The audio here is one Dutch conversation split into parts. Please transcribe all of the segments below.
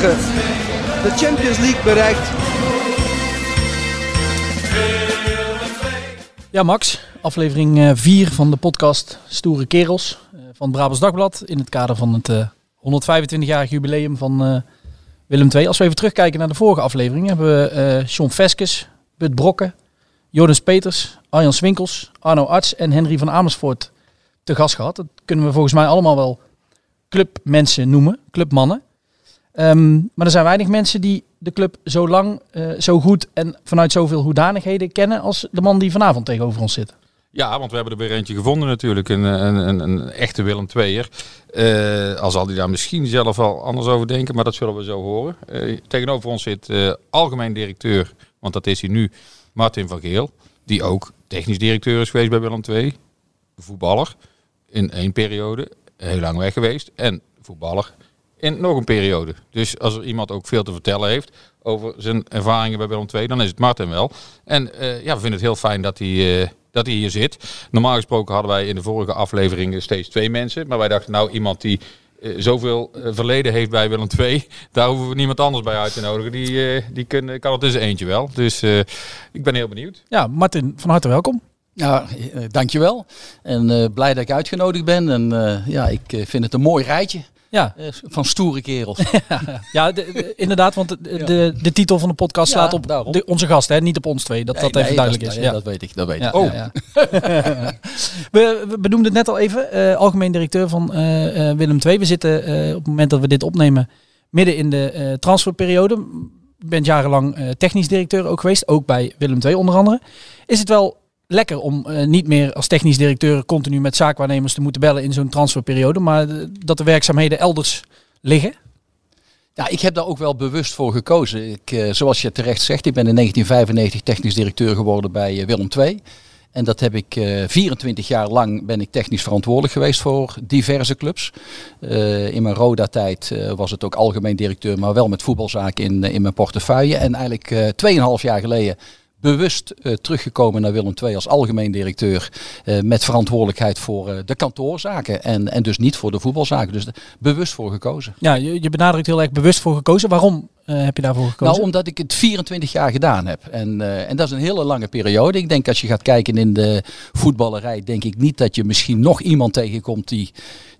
de Champions League bereikt. Ja, Max, aflevering 4 van de podcast Stoere Kerels eh, van Brabants Dagblad. In het kader van het eh, 125-jarig jubileum van eh, Willem II. Als we even terugkijken naar de vorige aflevering, hebben we eh Sean Veskes, Bud Brokke, Jonas Peters, Arjan Swinkels, Arno Arts en Henry van Amersfoort te gast gehad. Dat kunnen we volgens mij allemaal wel clubmensen noemen, clubmannen. Ehm, maar er zijn weinig mensen die de club zo lang, eh, zo goed en vanuit zoveel hoedanigheden kennen als de man die vanavond tegenover ons zit. Ja, want we hebben er weer eentje gevonden natuurlijk. Een, een, een, een echte Willem II'er. Eh al zal hij daar misschien zelf al anders over denken, maar dat zullen we zo horen. Eh, tegenover ons zit eh, algemeen directeur, want dat is hij nu, Martin van Geel. Die ook technisch directeur is geweest bij Willem II. Voetballer in één periode, heel lang weg geweest. En voetballer in nog een periode. Dus als er iemand ook veel te vertellen heeft over zijn ervaringen bij Willem II, dan is het Martin wel. En eh, ja, we vinden het heel fijn dat hij, eh, dat hij hier zit. Normaal gesproken hadden wij in de vorige afleveringen steeds twee mensen. Maar wij dachten, nou, iemand die eh, zoveel verleden heeft bij Willem II, daar hoeven we niemand anders bij uit te nodigen. Die, eh, die kunnen, kan het dus eentje wel. Dus eh, ik ben heel benieuwd. Ja, Martin, van harte welkom. Ja, dankjewel. En eh, blij dat ik uitgenodigd ben. En eh, ja, ik vind het een mooi rijtje Ja, eh, van stoere kerels. ja de- de- inderdaad, want de, de, de titel van de podcast slaat op onze gast, hè, niet op ons twee. Dat dat Nee, even duidelijk dat, is. ja, Ja. dat weet ik. Dat weet ik. oh. we, we benoemden het net al even, eh, algemeen directeur van eh, Willem II. We zitten op het moment dat we dit opnemen midden in de transferperiode. Je bent jarenlang technisch directeur ook geweest, ook bij Willem II onder andere. Is het wel lekker om eh, niet meer als technisch directeur continu met zaakwaarnemers te moeten bellen in zo'n transferperiode, maar dat de werkzaamheden elders liggen? Ja, ik heb daar ook wel bewust voor gekozen. Ik, eh, zoals je terecht zegt, ik ben in 1995 technisch directeur geworden bij eh, Willem II. En dat heb ik eh 24 jaar lang ben ik technisch verantwoordelijk geweest voor diverse clubs. In mijn Roda-tijd was het ook algemeen directeur, maar wel met voetbalzaken in, in mijn portefeuille. En eigenlijk eh 2,5 jaar geleden bewust eh, teruggekomen naar Willem II als algemeen directeur. eh, met verantwoordelijkheid voor eh, de kantoorzaken en, en dus niet voor de voetbalzaken. Dus bewust voor gekozen. Ja, je, je benadrukt heel erg bewust voor gekozen. Waarom heb je daarvoor gekozen? Nou, omdat ik het 24 jaar gedaan heb. En, eh, en dat is een hele lange periode. Ik denk als je gaat kijken in de voetballerij, denk ik niet dat je misschien nog iemand tegenkomt die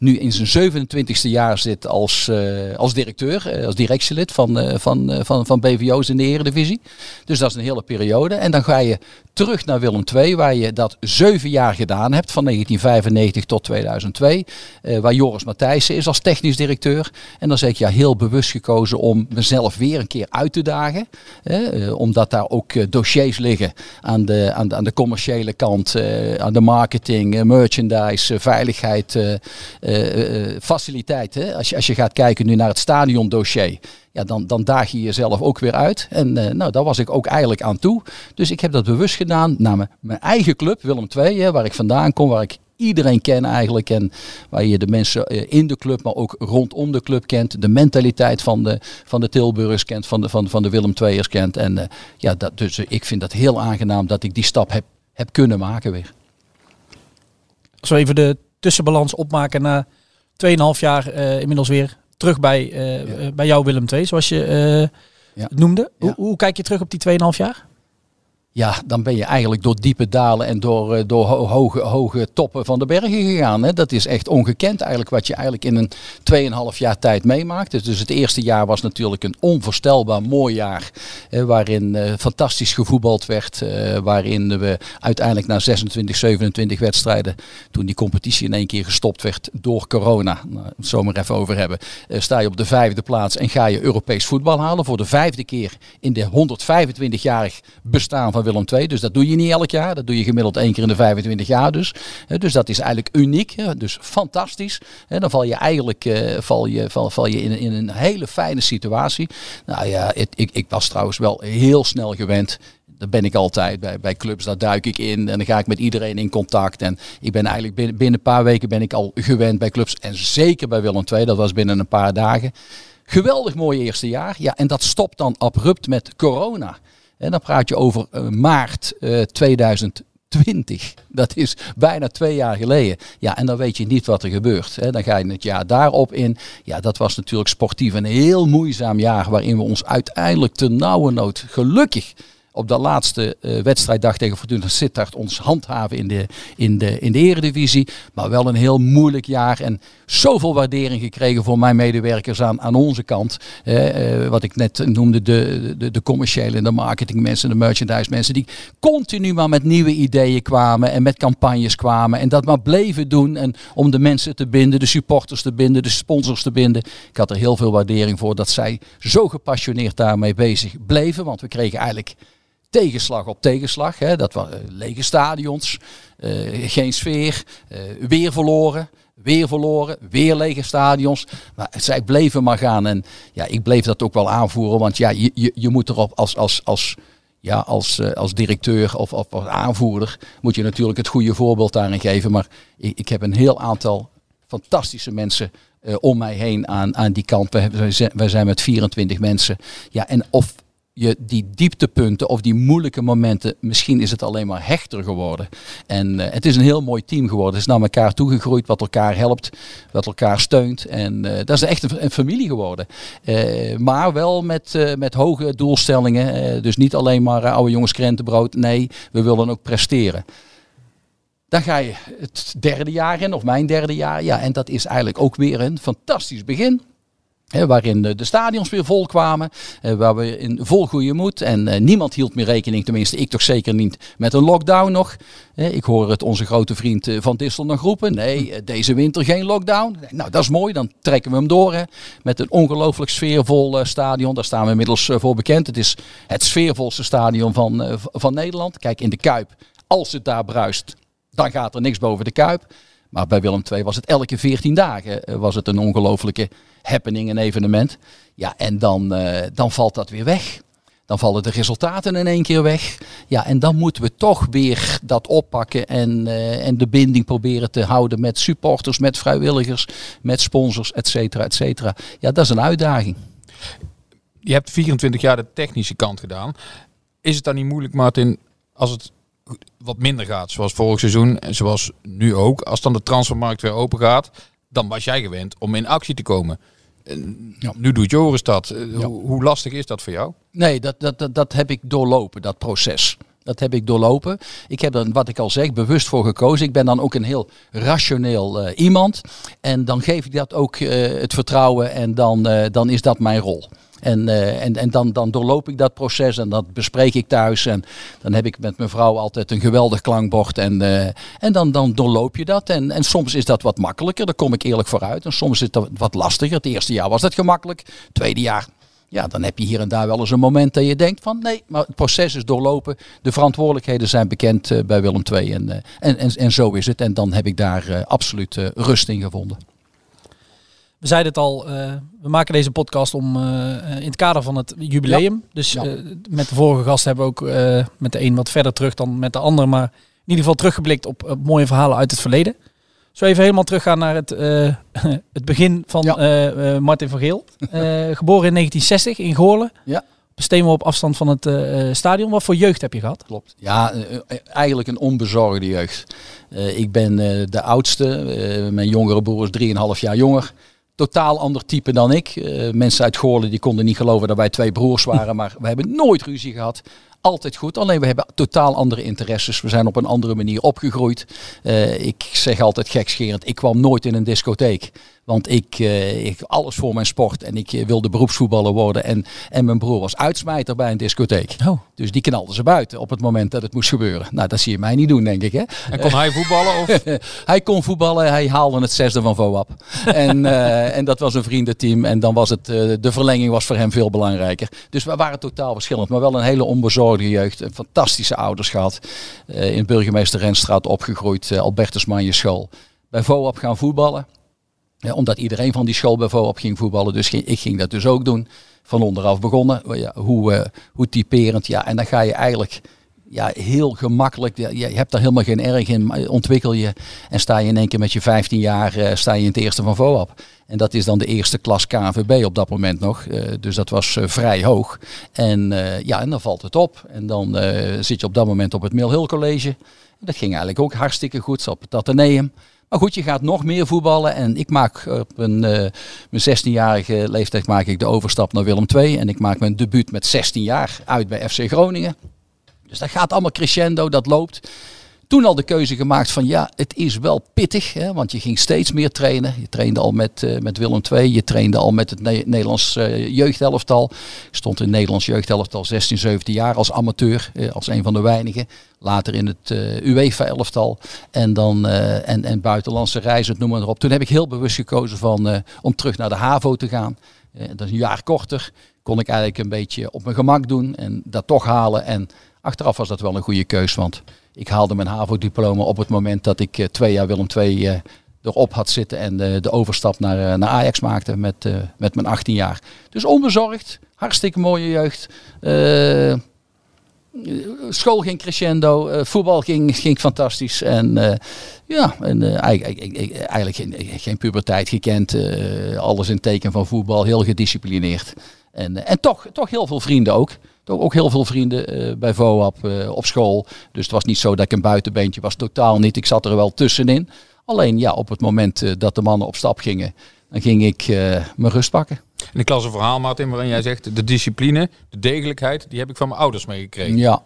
nu in zijn 27ste jaar zit als, eh, als directeur, eh, als directielid van, eh, van, eh, van, van BVO's in de Eredivisie. Dus dat is een hele periode. En dan ga je terug naar Willem II, waar je dat zeven jaar gedaan hebt, van 1995 tot 2002. eh, waar Joris Matthijssen is als technisch directeur. En dan zeg ik ja, heel bewust gekozen om mezelf weer een keer uit te dagen. eh, omdat daar ook eh, dossiers liggen aan de, aan de, aan de commerciële kant, aan de marketing, merchandise, veiligheid, faciliteit. Hè. Als, je, als je gaat kijken nu naar het stadiondossier. Ja, dan, dan daag je jezelf ook weer uit. En eh, nou, daar was ik ook eigenlijk aan toe. Dus ik heb dat bewust gedaan naar mijn, eigen club, Willem II, hè, waar ik vandaan kom, waar ik iedereen ken eigenlijk. En waar je de mensen eh, in de club, maar ook rondom de club kent. De mentaliteit van de, van de Tilburgers kent, van de, van, van de Willem II'ers kent. En eh, ja, dat, dus ik vind dat heel aangenaam dat ik die stap heb, heb kunnen maken weer. Als we even de tussenbalans opmaken na 2,5 jaar inmiddels weer terug bij, eh, eh, bij jou Willem II, zoals je Ja. het noemde. Hoe kijk je terug op die 2,5 jaar? Ja, dan ben je eigenlijk door diepe dalen en door, eh, door ho- hoge, hoge toppen van de bergen gegaan. Hè. Dat is echt ongekend eigenlijk wat je eigenlijk in een 2,5 jaar tijd meemaakt. Dus, het eerste jaar was natuurlijk een onvoorstelbaar mooi jaar. eh, waarin eh, fantastisch gevoetbald werd. eh, waarin we uiteindelijk na 26, 27 wedstrijden, toen die competitie in één keer gestopt werd door corona, nou, het zo even over hebben, sta je op de vijfde plaats en ga je Europees voetbal halen. Voor de vijfde keer in de 125-jarig bestaan van Willem II. Dus dat doe je niet elk jaar. Dat doe je gemiddeld één keer in de 25 jaar dus. Dus dat is eigenlijk uniek. Dus fantastisch. Dan val je eigenlijk eh, val je, val, val je in, in een hele fijne situatie. Nou ja, het- ik, ik was trouwens wel heel snel gewend. Dat ben ik altijd bij, bij clubs, daar duik ik in en dan ga ik met iedereen in contact. En ik ben eigenlijk binnen, binnen een paar weken ben ik al gewend bij clubs. En zeker bij Willem II, dat was binnen een paar dagen. Geweldig mooi eerste jaar. Ja, en dat stopt dan abrupt met corona. En dan praat je over eh, maart eh, 2020. Dat is bijna twee jaar geleden. Ja, en dan weet je niet wat er gebeurt. Hè. Dan ga je het jaar daarop in. Ja, dat was natuurlijk sportief een heel moeizaam jaar. Waarin we ons uiteindelijk te nauwe nood gelukkig op de laatste eh, wedstrijddag tegen Fortuna Sittard ons handhaven in de, in, de, in de eredivisie. Maar wel een heel moeilijk jaar en zoveel waardering gekregen voor mijn medewerkers aan, aan onze kant. Eh, eh, wat ik net noemde, de, de, de commerciële en de marketingmensen, de merchandise mensen die continu maar met nieuwe ideeën kwamen en met campagnes kwamen. En dat maar bleven doen en om de mensen te binden, de supporters te binden, de sponsors te binden. Ik had er heel veel waardering voor dat zij zo gepassioneerd daarmee bezig bleven. Want we kregen eigenlijk tegenslag op tegenslag. Hè. Dat waren lege stadions, eh, geen sfeer, eh, weer verloren. Weer verloren, weer lege stadions. Maar zij bleven maar gaan. En ja, ik bleef dat ook wel aanvoeren. Want ja, je, je, je moet erop als, als, als, ja, als, eh, als directeur of, of als aanvoerder... moet je natuurlijk het goede voorbeeld daarin geven. Maar ik, ik heb een heel aantal fantastische mensen eh, om mij heen aan, aan die kant. We, wij zijn met 24 mensen. Ja, en of je die dieptepunten of die moeilijke momenten, misschien is het alleen maar hechter geworden. En eh, het is een heel mooi team geworden. Het is naar elkaar toegegroeid, wat elkaar helpt, wat elkaar steunt. En eh, dat is echt een, familie geworden. Eh, maar wel met, met hoge doelstellingen. Dus niet alleen maar oude jongens krentenbrood. Nee, we willen ook presteren. Dan ga je het derde jaar in, of mijn derde jaar. Ja, en dat is eigenlijk ook weer een fantastisch begin. Waarin de, stadions weer vol kwamen, eh, waar we in vol goede moed. En eh, niemand hield meer rekening, tenminste ik toch zeker niet, met een lockdown nog. Ik hoor het onze grote vriend eh, Van Dissel nog roepen. Nee, deze winter geen lockdown. Nou, dat is mooi, dan trekken we hem door. Hè, met een ongelooflijk sfeervol stadion. Daar staan we inmiddels voor bekend. Het is het sfeervolste stadion van, van Nederland. Kijk, in de Kuip, als het daar bruist, dan gaat er niks boven de Kuip. Maar bij Willem II was het elke 14 dagen was het een ongelofelijke happening, een evenement. Ja, en dan, eh, dan valt dat weer weg. Dan vallen de resultaten in één keer weg. Ja, en dan moeten we toch weer dat oppakken en, eh, en de binding proberen te houden met supporters, met vrijwilligers, met sponsors, et cetera, et cetera. Ja, dat is een uitdaging. Je hebt 24 jaar de technische kant gedaan. Is het dan niet moeilijk, Martin, als het wat minder gaat, zoals vorig seizoen en zoals nu ook, als dan de transfermarkt weer open gaat, dan was jij gewend om in actie te komen. En Ja. Nu doet Joris dat. Eh, Ja. Hoe, hoe lastig is dat voor jou? Nee, dat, dat, dat, dat heb ik doorlopen, dat proces. Dat heb ik doorlopen. Ik heb er, wat ik al zeg, bewust voor gekozen. Ik ben dan ook een heel rationeel eh, iemand. En dan geef ik dat ook eh, het vertrouwen en dan, dan is dat mijn rol. En, eh, en, en dan, dan doorloop ik dat proces en dat bespreek ik thuis. En dan heb ik met mijn vrouw altijd een geweldig klankbord. En, eh, en dan, dan doorloop je dat. En, en soms is dat wat makkelijker, daar kom ik eerlijk vooruit. En soms is dat wat lastiger. Het eerste jaar was dat gemakkelijk. Het tweede jaar ja, dan heb je hier en daar wel eens een moment dat je denkt van nee, maar het proces is doorlopen. De verantwoordelijkheden zijn bekend eh, bij Willem II en, en, en, en zo is het. En dan heb ik daar absoluut rust in gevonden. We zeiden het al, eh, we maken deze podcast om eh, eh, in het kader van het jubileum. Dus Ja. met de vorige gast hebben we ook met de een wat verder terug dan met de ander. Maar in ieder geval teruggeblikt op, op mooie verhalen uit het verleden. Zo even helemaal teruggaan naar het, het begin van Ja. Martin van Geel. Geboren in 1960 in Goorlen. Ja. Steenworp op afstand van het stadion. Wat voor jeugd heb je gehad? Klopt. Ja, eigenlijk een onbezorgde jeugd. Ik ben de oudste. Mijn jongere broer is 3,5 jaar jonger. Totaal ander type dan ik. Eh, mensen uit Goorlen die konden niet geloven dat wij twee broers waren. maar we hebben nooit ruzie gehad. altijd goed. Alleen we hebben totaal andere interesses. We zijn op een andere manier opgegroeid. Eh, ik zeg altijd gekscherend, ik kwam nooit in een discotheek. Want ik, uh, ik alles voor mijn sport en ik wilde beroepsvoetballer worden. En, en mijn broer was uitsmijter bij een discotheek. Oh. Dus die knalde ze buiten op het moment dat het moest gebeuren. Nou, dat zie je mij niet doen, denk ik. Hè? En kon hij voetballen? Of? hij kon voetballen, hij haalde het zesde van VOAP. en, uh, en dat was een vriendenteam. En dan was het, uh, de verlenging was voor hem veel belangrijker. Dus we waren totaal verschillend. Maar wel een hele onbezorgde jeugd. Een fantastische ouders gehad. In burgemeester Renstraat opgegroeid. Albertus Manje school. Bij VOAP gaan voetballen. Omdat iedereen van die school bij VOAP ging voetballen. Dus ik ging dat dus ook doen. Van onderaf begonnen. Ja, hoe, uh, hoe typerend. Ja, en dan ga je eigenlijk ja, heel gemakkelijk. Je hebt daar helemaal geen erg in. Ontwikkel je. En sta je in één keer met je 15 jaar uh, sta je in het eerste van VOAP. En dat is dan de eerste klas KNVB op dat moment nog. Uh, dus dat was vrij hoog. En ja, en dan valt het op. En dan zit je op dat moment op het Mill Hill College. Dat ging eigenlijk ook hartstikke goed. Op het Atheneum. Maar goed, je gaat nog meer voetballen. En ik maak op een, uh, mijn 16-jarige leeftijd maak ik de overstap naar Willem II. En ik maak mijn debuut met 16 jaar uit bij FC Groningen. Dus dat gaat allemaal crescendo, dat loopt. Toen al de keuze gemaakt van ja, het is wel pittig. Hè, want je ging steeds meer trainen. Je trainde al met, uh, met Willem II. Je trainde al met het ne Nederlands uh, jeugdhelftal. Ik stond in het Nederlands jeugdhelftal 16, 17 jaar als amateur. Uh, als een van de weinigen. Later in het UEFA-elftal. En dan en, en buitenlandse reizen, noem maar op. Toen heb ik heel bewust gekozen van, om terug naar de HAVO te gaan. dat is een jaar korter. Kon ik eigenlijk een beetje op mijn gemak doen. En dat toch halen. En achteraf was dat wel een goede keus. Want ik haalde mijn HAVO-diploma op het moment dat ik twee jaar Willem II erop had zitten. En de overstap naar, naar Ajax maakte met, met mijn 18 jaar. Dus onbezorgd. Hartstikke mooie jeugd school ging crescendo, voetbal ging, ging fantastisch. En ja, en, eigenlijk, eigenlijk geen, geen puberteit gekend. alles in teken van voetbal, heel gedisciplineerd. En, en toch, toch heel veel vrienden ook. Toch ook heel veel vrienden bij VOAP op school. Dus het was niet zo dat ik een buitenbeentje was, totaal niet. Ik zat er wel tussenin. Alleen ja, op het moment dat de mannen op stap gingen, dan ging ik mijn rust pakken. En ik las een verhaal, Martin, waarin jij zegt... de discipline, de degelijkheid, die heb ik van mijn ouders meegekregen. Ja,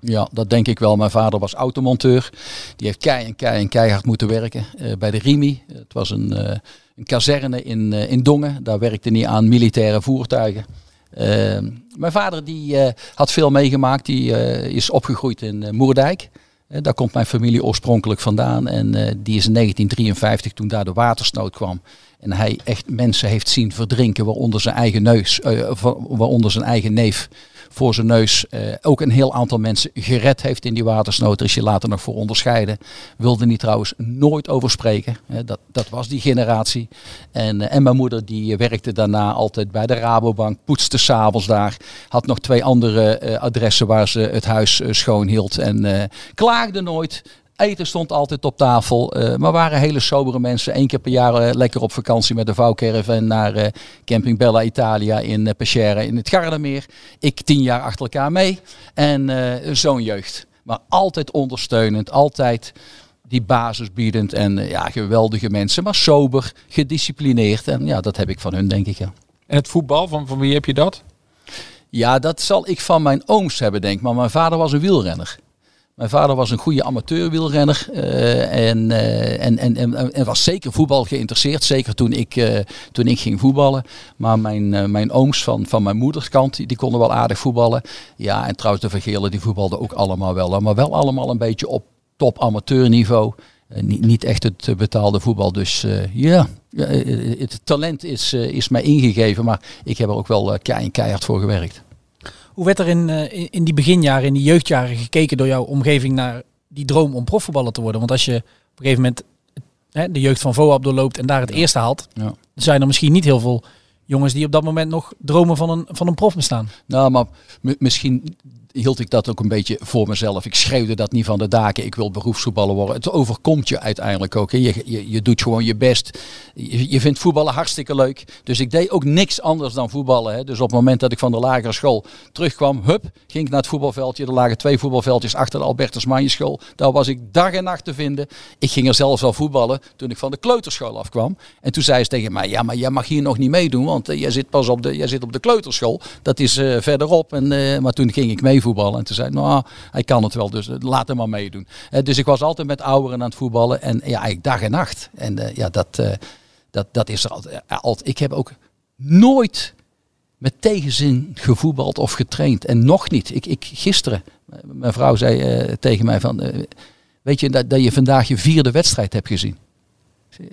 ja, dat denk ik wel. Mijn vader was automonteur. Die heeft kei en kei en keihard moeten werken uh, bij de Rimi. Het was een, uh, een kazerne in, uh, in Dongen. Daar werkte hij aan militaire voertuigen. Mijn vader die had veel meegemaakt. Die is opgegroeid in Moerdijk. daar komt mijn familie oorspronkelijk vandaan. En die is in 1953, toen daar de watersnood kwam... En hij echt mensen heeft zien verdrinken, waaronder zijn eigen waaronder zijn eigen neef voor zijn neus. Uh, ook een heel aantal mensen gered heeft in die watersnood. Er is je later nog voor onderscheiden. Wilde niet trouwens nooit over spreken. Uh, dat, dat was die generatie. En, en mijn moeder die werkte daarna altijd bij de Rabobank. Poetste s'avonds daar. Had nog twee andere adressen waar ze het huis schoon hield. En klaagde nooit. Eten stond altijd op tafel. Uh, maar waren hele sobere mensen. Eén keer per jaar uh, lekker op vakantie met de vouwcaravan naar uh, Camping Bella Italia in Peschiera in het Gardameer. Ik tien jaar achter elkaar mee. En zo'n jeugd. Maar altijd ondersteunend. Altijd die basis biedend. En ja, geweldige mensen. Maar sober, gedisciplineerd. En ja, dat heb ik van hun, denk ik. Ja. En het voetbal, van, van wie heb je dat? Ja, dat zal ik van mijn ooms hebben, denk ik. Maar mijn vader was een wielrenner. Mijn vader was een goede amateurwielrenner uh, en, en, en, en, was zeker voetbal geïnteresseerd. Zeker toen ik, uh, toen ik ging voetballen. Maar mijn, mijn ooms van, van mijn moederskant, die, die konden wel aardig voetballen. Ja, en trouwens de Vergelen, die voetbalden ook allemaal wel. Maar wel allemaal een beetje op top amateurniveau. niet, niet echt het betaalde voetbal. Dus ja, het talent is, is mij ingegeven. Maar ik heb er ook wel keihard voor gewerkt. Hoe werd er in, uh, in die beginjaren, in die jeugdjaren gekeken door jouw omgeving naar die droom om profvoetballer te worden? Want als je op een gegeven moment hè, de jeugd van VOAP doorloopt en daar het ja. eerste haalt, ja. zijn er misschien niet heel veel jongens die op dat moment nog dromen van een, van een profbestaan. Nou, maar misschien hield ik dat ook een beetje voor mezelf. Ik schreeuwde dat niet van de daken. Ik wil beroepsvoetballer worden. Het overkomt je uiteindelijk ook. Je, je, je doet gewoon je best. Je, vindt voetballen hartstikke leuk. Dus ik deed ook niks anders dan voetballen. Hè. Dus op het moment dat ik van de lagere school terugkwam, hup, ging ik naar het voetbalveldje. Er lagen twee voetbalveldjes achter de Albertus School. Daar was ik dag en nacht te vinden. Ik ging er zelfs al voetballen toen ik van de kleuterschool afkwam. En toen zei ze tegen mij, ja, maar jij mag hier nog niet meedoen, want eh, jij zit pas op de, jij zit op de kleuterschool. Dat is eh, verderop. En, eh, maar toen ging ik meevoetballen en toen zei nou, hij kan het wel, dus eh, laat hem maar meedoen. Eh, dus ik was altijd met ouderen aan het voetballen en ja, eigenlijk dag en nacht. En eh, ja, dat, dat, dat is er altijd, altijd. Ik heb ook nooit met tegenzin gevoetbald of getraind. En nog niet. Ik, ik, gisteren, mijn vrouw zei tegen mij van, weet je dat, dat je vandaag je vierde wedstrijd hebt gezien?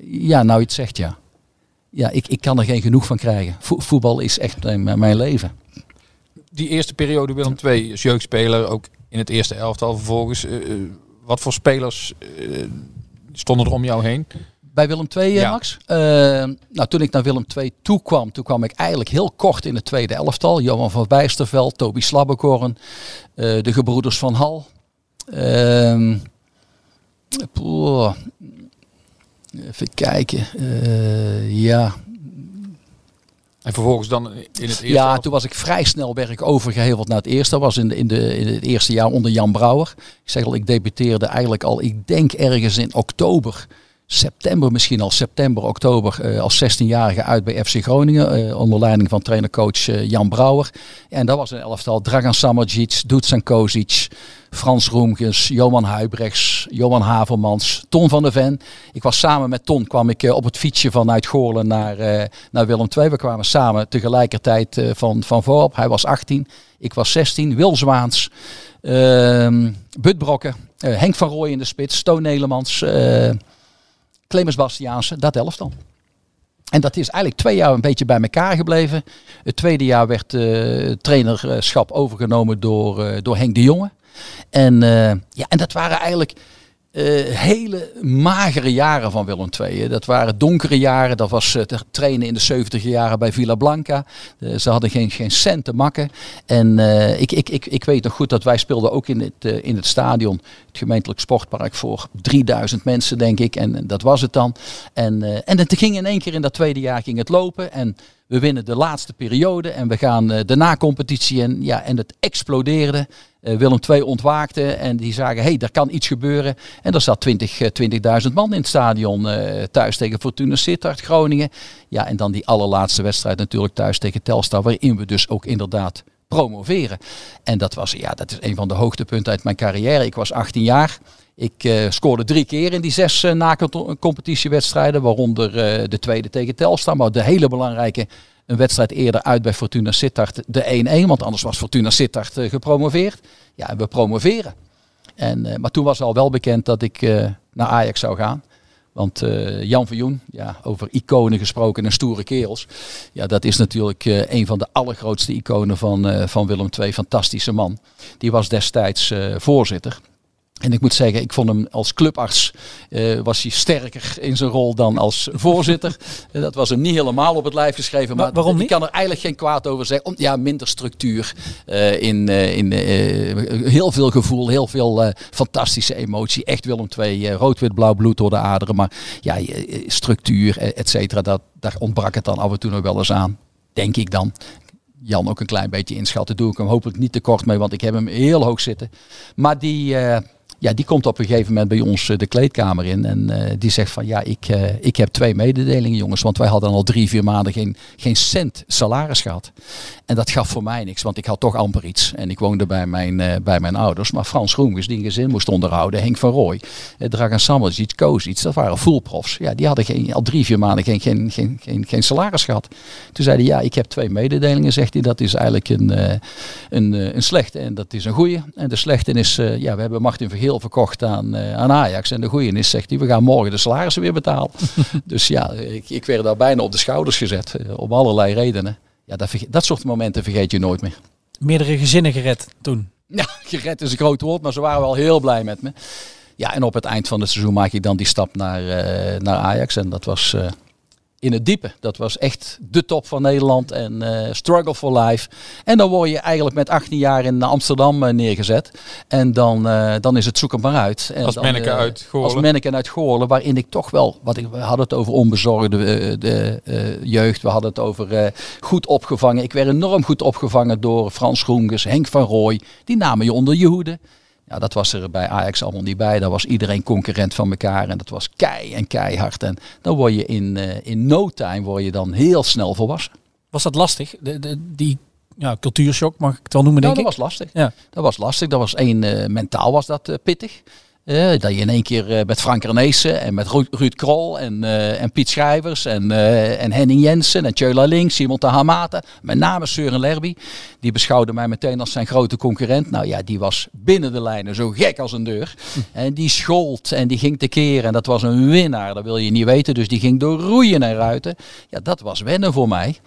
Ja, nou het zegt ja. Ja, ik, ik kan er geen genoeg van krijgen. Vo- voetbal is echt mijn, mijn leven. Die eerste periode Willem II als jeugdspeler, ook in het eerste elftal vervolgens. eh, eh, wat voor spelers eh, stonden er om jou heen? Bij Willem II, Ja. Max? Nou, toen ik naar Willem II toe kwam, toen kwam ik eigenlijk heel kort in het tweede elftal. Johan van Bijsterveld, Toby Slabbekorn, de gebroeders van Hal. Ehm, even kijken. Ja, En vervolgens dan in het eerste ja, toen was ik vrij snel werd ik overgeheveld naar het eerste. Dat was in, de, in, de, in het eerste jaar onder Jan Brouwer. Ik zeg al, ik debuteerde eigenlijk al, ik denk ergens in oktober, september misschien al, september, oktober, eh, als 16-jarige uit bij FC Groningen. eh, onder leiding van trainercoach eh, Jan Brouwer. En dat was een elftal. Dragan Samadjic, Dusan Kozic, Frans Roemkes, Johan Huibrechts, Johan Havermans, Ton van der Ven. Ik was samen met Ton, kwam ik op het fietsje vanuit Goorlen naar, naar Willem II. We kwamen samen tegelijkertijd van, van voorop. Hij was 18, ik was 16. Wil Zwaans, ehm Bud Brokken, Henk van Rooij in de spits, Toon Nelemans, Clemens Bastiaanse, dat elftal. En dat is eigenlijk twee jaar een beetje bij elkaar gebleven. Het tweede jaar werd eh, trainerschap overgenomen door, eh, door Henk de Jonge. En, eh, ja, en dat waren eigenlijk eh, hele magere jaren van Willem II. Dat waren donkere jaren. Dat was te trainen in de 70 jaren bij Villa Blanca. Eh, ze hadden geen, geen cent te makken. En ik, ik, ik, ik weet nog goed dat wij speelden ook in het, in het stadion. Het gemeentelijk sportpark voor 3000 mensen denk ik. En, dat was het dan. En, en ging in één keer in dat tweede jaar ging het lopen. En we winnen de laatste periode. En we gaan eh, de na-competitie. En, ja, en het explodeerde. Eh, Willem II ontwaakte en die zagen, hey, er kan iets gebeuren. En er zat 20, eh, 20.000 man in het stadion eh, thuis tegen Fortuna Sittard, Groningen. Ja, en dan die allerlaatste wedstrijd natuurlijk thuis tegen Telstar, waarin we dus ook inderdaad promoveren. En dat was, ja, dat is een van de hoogtepunten uit mijn carrière. Ik was 18 jaar. Ik eh, scoorde drie keer in die zes uh, waaronder eh, de tweede tegen Telstar. Maar de hele belangrijke een wedstrijd eerder uit bij Fortuna Sittard de 1-1. Want anders was Fortuna Sittard gepromoveerd. Ja, en we promoveren. En, maar toen was al wel bekend dat ik naar Ajax zou gaan. Want Jan Verjoen, ja, over iconen gesproken en stoere kerels. Ja, dat is natuurlijk een van de allergrootste iconen van, van Willem II. Fantastische man. Die was destijds voorzitter. En ik moet zeggen, ik vond hem als clubarts uh, was hij sterker in zijn rol dan als voorzitter. dat was hem niet helemaal op het lijf geschreven. Maar, maar waarom niet? Ik kan er eigenlijk geen kwaad over zeggen. Om, ja, minder structuur. Uh, in uh, in heel veel gevoel, heel veel fantastische emotie. Echt Willem II, rood-wit-blauw bloed door de aderen. Maar ja, structuur, et cetera, dat, daar ontbrak het dan af en toe nog wel eens aan. Denk ik dan. Jan ook een klein beetje inschatten. Doe ik hem hopelijk niet te kort mee, want ik heb hem heel hoog zitten. Maar die, ja, die komt op een gegeven moment bij ons uh, de kleedkamer in. En uh, die zegt van ja, ik, ik heb twee mededelingen jongens. Want wij hadden al drie, vier maanden geen, geen cent salaris gehad. En dat gaf voor mij niks, want ik had toch amper iets. En ik woonde bij mijn, bij mijn ouders. Maar Frans Groenges, die een gezin moest onderhouden. Henk van Rooij, Dragan Samadjic, Kozic, dat waren fullprofs. Ja, die hadden geen, al drie, vier maanden geen, geen, geen, geen, geen salaris gehad. Toen zei hij ja, ik heb twee mededelingen, zegt hij. Dat is eigenlijk een, een, een slechte en dat is een goede. En de slechte is, ja, we hebben Martin Vergeel verkocht aan, aan Ajax. En de goede is, zegt hij, we gaan morgen de salarissen weer betalen. dus ja, ik, ik werd daar bijna op de schouders gezet. om allerlei redenen. Ja, dat, dat soort momenten vergeet je nooit meer. Meerdere gezinnen gered toen? Ja, gered is een groot woord, maar ze waren wel heel blij met me. Ja, en op het eind van het seizoen maak ik dan die stap naar, uh, naar Ajax. En dat was in het diepe. Dat was echt de top van Nederland en uh, struggle for life. En dan word je eigenlijk met 18 jaar in Amsterdam uh, neergezet. En dan, uh, dan is het zoek het maar uit. En als dan, manneke uit Goorlen. Als manneke uit Goorlen, waarin ik toch wel, wat ik, we hadden het over onbezorgde de, jeugd. We hadden het over goed opgevangen. Ik werd enorm goed opgevangen door Frans Groenges, Henk van Rooij. Die namen je onder je hoede. Ja, dat was er bij Ajax allemaal niet bij. Daar was iedereen concurrent van elkaar en dat was kei en keihard. En dan word je in, uh, in no time word je dan heel snel volwassen. Was dat lastig? De, de, die ja, cultuurshock mag ik het wel noemen, denk dat ik. was lastig. Ja. Dat was lastig. Dat was één, eh, mentaal was dat eh, pittig. Eh, dat je in één keer eh, met Frank Reneesen en met Ru- Ruud Krol en, eh, en Piet Schrijvers en, en Henning Jensen en Tjöla Link, Simon Tahamata, met name Søren Lerby, die beschouwde mij meteen als zijn grote concurrent. Nou ja, die was binnen de lijnen zo gek als een deur. En die schold en die ging tekeer en dat was een winnaar, dat wil je niet weten. Dus die ging door roeien en ruiten. Ja, dat was wennen voor mij.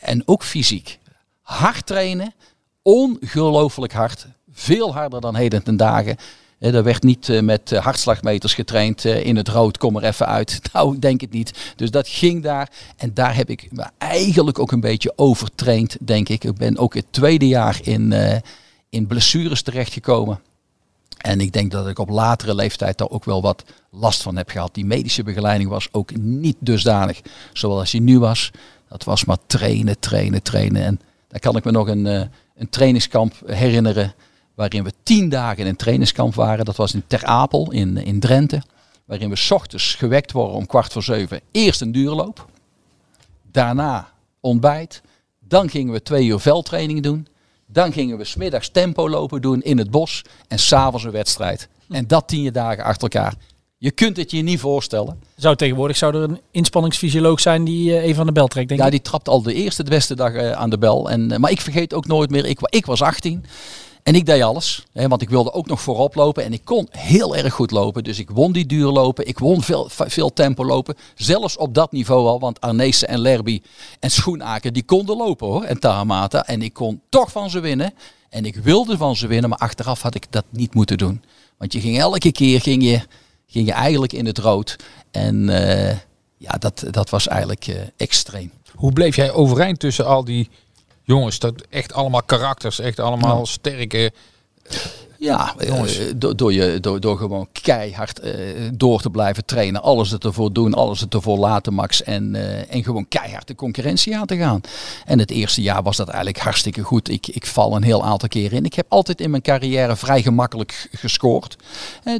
En ook fysiek. Hard trainen, ongelooflijk hard. Veel harder dan heden ten dagen. Eh, Er werd niet eh, met eh, hartslagmeters getraind in het rood, kom er even uit. Nou, ik denk het niet. Dus dat ging daar. En daar heb ik me eigenlijk ook een beetje overtraind, denk ik. Ik ben ook het tweede jaar in, in blessures terechtgekomen. En ik denk dat ik op latere leeftijd daar ook wel wat last van heb gehad. Die medische begeleiding was ook niet dusdanig zoals die nu was. Dat was maar trainen, trainen, trainen. En daar kan ik me nog een, een trainingskamp herinneren. Waarin we tien dagen in een trainingskamp waren. Dat was in Ter Apel in, in Drenthe. Waarin we 's ochtends gewekt worden om kwart voor zeven. Eerst een duurloop. Daarna ontbijt. Dan gingen we twee uur veldtraining doen. Dan gingen we smiddags tempo lopen doen in het bos. En s'avonds een wedstrijd. En dat tien dagen achter elkaar. Je kunt het je niet voorstellen. Zou tegenwoordig zou er een inspanningsfysioloog zijn die eh, even aan de bel trekt, denk Ja, ik. die trapt al de eerste, de beste dag eh, aan de bel. En, eh, maar ik vergeet ook nooit meer, ik, ik was 18 en ik deed alles. Hè, want ik wilde ook nog voorop lopen en ik kon heel erg goed lopen. Dus ik won die duurlopen, ik won veel, veel tempo lopen. Zelfs op dat niveau al, want Arnezen en Lerby en Schoenaker, die konden lopen hoor. En Tahamata. En ik kon toch van ze winnen. En ik wilde van ze winnen, maar achteraf had ik dat niet moeten doen. Want je ging elke keer, ging je, ging je eigenlijk in het rood. En eh, ja, dat, dat was eigenlijk eh, extreem. Hoe bleef jij overeind tussen al die jongens? Dat echt allemaal karakters, echt allemaal sterke. Ja, eh, door, door, je, door, door gewoon keihard eh, door te blijven trainen. Alles het ervoor doen, alles het ervoor laten, Max. En, eh, en gewoon keihard de concurrentie aan te gaan. En het eerste jaar was dat eigenlijk hartstikke goed. Ik, ik val een heel aantal keren in. Ik heb altijd in mijn carrière vrij gemakkelijk gescoord.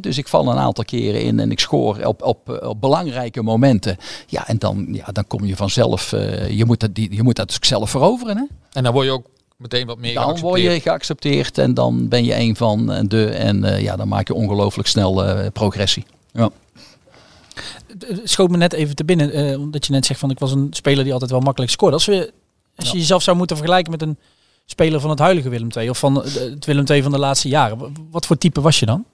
Dus ik val een aantal keren in en ik scoor op, op, op belangrijke momenten. Ja, en dan, ja, dan kom je vanzelf. je, moet dat, die, je moet dat dus zelf veroveren. Hè? En dan word je ook meteen wat meer Dan word geaccepteerd. je geaccepteerd en dan ben je een van eh, de. En eh, ja, dan maak je ongelooflijk snel eh, progressie. Ja. Het schoot me net even te binnen, eh, omdat je net zegt van ik was een speler die altijd wel makkelijk scoorde. Als, we, als je jezelf zou moeten vergelijken met een speler van het huidige Willem II of van het Willem II van de laatste jaren, wa- wat voor type was je dan?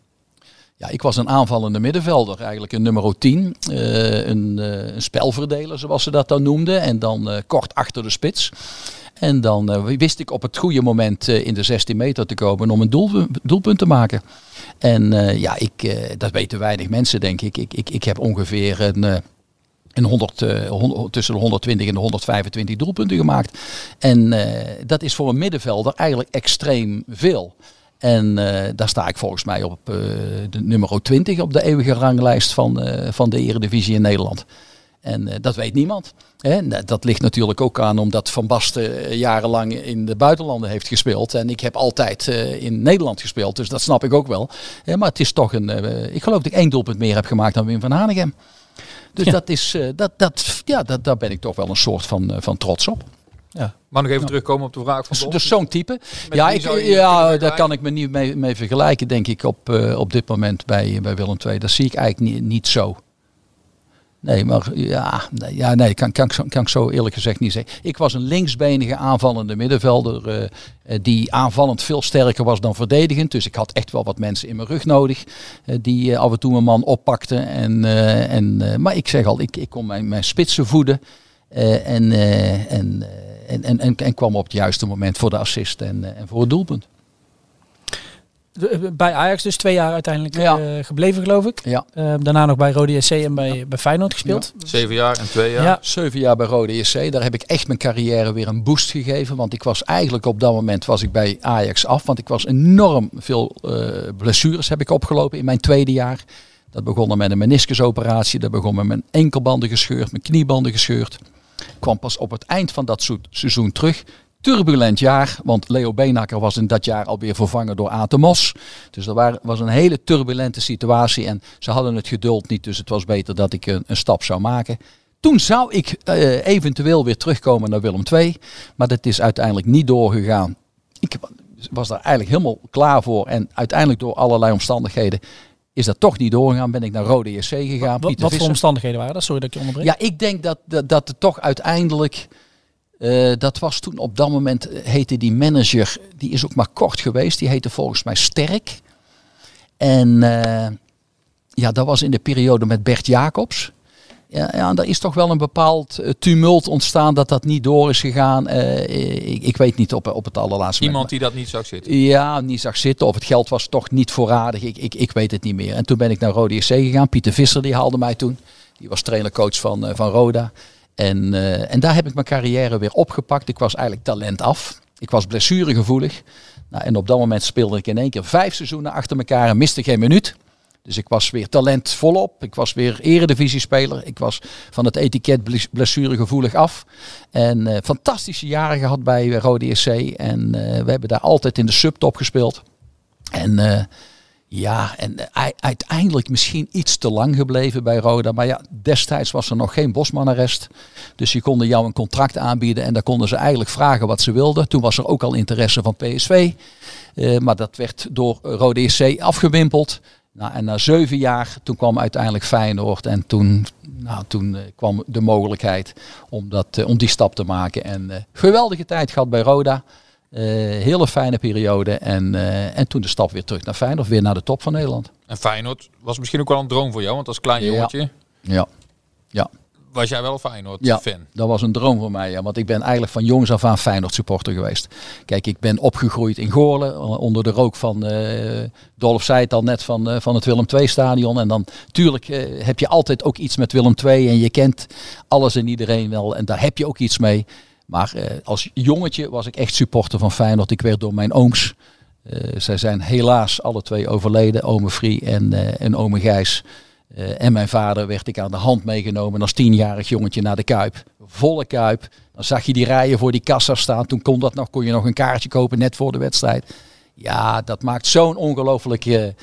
ja, ik was een aanvallende middenvelder, eigenlijk een nummer 10. eh, een, eh, een spelverdeler, zoals ze dat dan noemden. En dan eh, kort achter de spits. En dan eh, wist ik op het goede moment eh, in de 16 meter te komen om een doel, doelpunt te maken. En eh, ja, ik, dat weten weinig mensen, denk ik. Ik, ik, ik heb ongeveer een. een 100, eh, 100 tussen de 120 en de 125 doelpunten gemaakt. En dat is voor een middenvelder eigenlijk extreem veel. En daar sta ik volgens mij op de nummer 20 op de eeuwige ranglijst van, van de Eredivisie in Nederland. En eh, dat weet niemand. Hè? Nou, Dat ligt natuurlijk ook aan omdat Van Basten eh, jarenlang in de buitenlanden heeft gespeeld. En ik heb altijd eh, in Nederland gespeeld, dus dat snap ik ook wel. Maar het is toch een. eh, ik geloof dat ik één doelpunt meer heb gemaakt dan Wim van Hanegem. Dus Ja. dat is, eh, dat, dat, ja, dat, daar ben ik toch wel een soort van, eh, van trots op. Maar nog even terugkomen op de vraag van Dus, dus zo'n type. Ja, ik, ja daar kan ik me niet mee, mee vergelijken, denk ik, op, eh, op dit moment bij, bij Willem II. Dat zie ik eigenlijk niet, niet zo. Nee, maar ja, ja, nee kan, kan, kan ik zo eerlijk gezegd niet zeggen. Ik was een linksbenige aanvallende middenvelder eh, eh, die aanvallend veel sterker was dan verdedigend. Dus ik had echt wel wat mensen in mijn rug nodig eh, die af en toe mijn man oppakten. En, en, maar ik zeg al, ik, ik kon mijn, mijn spitsen voeden en, en, en, en, en, kwam op het juiste moment voor de assist en, en voor het doelpunt. Eh, Bij Ajax dus twee jaar uiteindelijk Ja. eh, gebleven, geloof ik. Ja. Eh, daarna nog bij Rode SC en bij, bij Feyenoord gespeeld. Zeven jaar en twee jaar. Ja. Zeven jaar bij Rode JC. Daar heb ik echt mijn carrière weer een boost gegeven. Want ik was eigenlijk op dat moment was ik bij Ajax af. Want ik was enorm veel eh, blessures heb ik opgelopen in mijn tweede jaar. Dat begon met een meniscusoperatie. Dat begon met mijn enkelbanden gescheurd, mijn kniebanden gescheurd. Ik kwam pas op het eind van dat seizoen terug. Turbulent jaar, want Leo Beenhakker was in dat jaar alweer vervangen door Aten Mos. Dus dat was een hele turbulente situatie en ze hadden het geduld niet. Dus het was beter dat ik een, een stap zou maken. toen zou ik eh, eventueel weer terugkomen naar Willem II. Maar dat is uiteindelijk niet doorgegaan. Ik was daar eigenlijk helemaal klaar voor. En uiteindelijk door allerlei omstandigheden is dat toch niet doorgegaan. Ben ik naar Rode JC gegaan. Wat, wat voor omstandigheden waren dat? Sorry dat ik je onderbreek. Ja, ik denk dat, dat, dat het toch uiteindelijk. Eh, dat was toen op dat moment eh, heette die manager, die is ook maar kort geweest. Die heette volgens mij Sterk. En eh, ja, dat was in de periode met Bert Jacobs. Ja, ja, er is toch wel een bepaald tumult ontstaan dat dat niet door is gegaan. Ik, ik weet niet op, op het allerlaatste Iemand moment. die dat niet zag zitten. Ja, niet zag zitten. Of het geld was toch niet voorradig. Ik, ik, ik weet het niet meer. En toen ben ik naar Rode SC gegaan. Pieter Visser die haalde mij toen. Die was trainercoach van, eh, van Roda. En, eh, en daar heb ik mijn carrière weer opgepakt. Ik was eigenlijk talent af. Ik was blessuregevoelig. Nou, en op dat moment speelde ik in één keer vijf seizoenen achter elkaar en miste geen minuut. Dus ik was weer talent volop. Ik was weer eredivisiespeler. Ik was van het etiket bles- blessuregevoelig af. En eh, fantastische jaren gehad bij Rode SC. En eh, we hebben daar altijd in de subtop gespeeld. En ja, en eh, uiteindelijk misschien iets te lang gebleven bij Roda. Maar ja, destijds was er nog geen Bosmanarrest. Dus je konden jou een contract aanbieden en dan konden ze eigenlijk vragen wat ze wilden. Toen was er ook al interesse van PSV. Eh, maar dat werd door Rode SC afgewimpeld. Nou, en na zeven jaar, toen kwam uiteindelijk Feyenoord. En toen, nou, toen eh, kwam de mogelijkheid om, dat, om die stap te maken. En geweldige tijd gehad bij Roda. Eh, hele fijne periode. En, eh, en toen de stap weer terug naar Feyenoord. Weer naar de top van Nederland. En Feyenoord was misschien ook wel een droom voor jou, want als klein jongetje Ja. Ja. was jij wel Feyenoord Ja, dat was een droom voor mij. Ja, want ik ben eigenlijk van jongs af aan Feyenoord supporter geweest. Kijk, ik ben opgegroeid in Goorlen. Onder de rook van, eh Dolf zei het al net, van, van het Willem II stadion. En dan, tuurlijk heb je altijd ook iets met Willem II. En je kent alles en iedereen wel. En daar heb je ook iets mee. Maar eh, als jongetje was ik echt supporter van Feyenoord. Ik werd door mijn ooms. eh, zij zijn helaas alle twee overleden. Ome Frie en, eh, en ome Gijs. En mijn vader werd ik aan de hand meegenomen als tienjarig jongetje naar de Kuip. Volle Kuip. Dan zag je die rijen voor die kassa staan. Toen kon dat nog, kon je nog een kaartje kopen net voor de wedstrijd. Ja, dat maakt zo'n ongelooflijke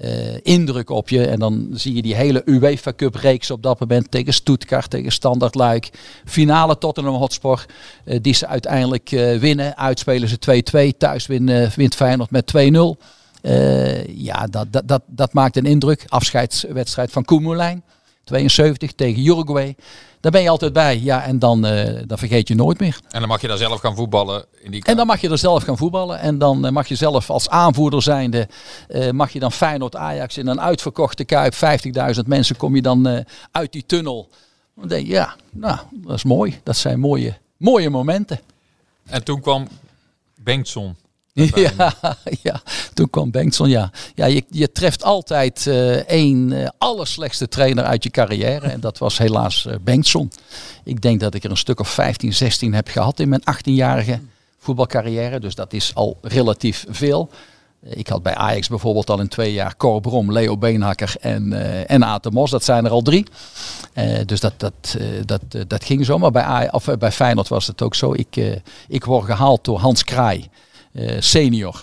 eh, indruk op je. En dan zie je die hele UEFA Cup reeks op dat moment tegen Stuttgart, tegen Standard Luik. Finale Tottenham Hotspur, eh, die ze uiteindelijk eh, winnen. Uitspelen ze 2-2, thuis winnen, wint Feyenoord met 2-0. Eh, ja, dat, dat, dat, dat maakt een indruk. Afscheidswedstrijd van Koemelijn, 72 tegen Uruguay. Daar ben je altijd bij. Ja, en dan, eh, dan vergeet je nooit meer. En dan mag je daar zelf gaan voetballen in die En dan mag je er zelf gaan voetballen. En dan eh, mag je zelf als aanvoerder zijnde, eh, mag je dan Feyenoord Ajax in een uitverkochte Kuip. 50.000 mensen kom je dan uit die tunnel. Dan denk je, ja, nou, dat is mooi. Dat zijn mooie, mooie momenten. En toen kwam Bengtson. Ja, ja, toen kwam Bengtson, ja. Ja, je, je treft altijd eh één eh, allerslechtste trainer uit je carrière. En dat was helaas eh Bengtson. Ik denk dat ik er een stuk of 15, 16 heb gehad in mijn 18-jarige voetbalcarrière. Dus dat is al relatief veel. Ik had bij Ajax bijvoorbeeld al in twee jaar Cor Brom, Leo Beenhakker en, eh en Aad de Mos. Dat zijn er al drie. Dus dat, dat, dat, dat ging zo. Maar bij, Aj- of, bij Feyenoord was het ook zo. Ik, ik word gehaald door Hans Kraai, senior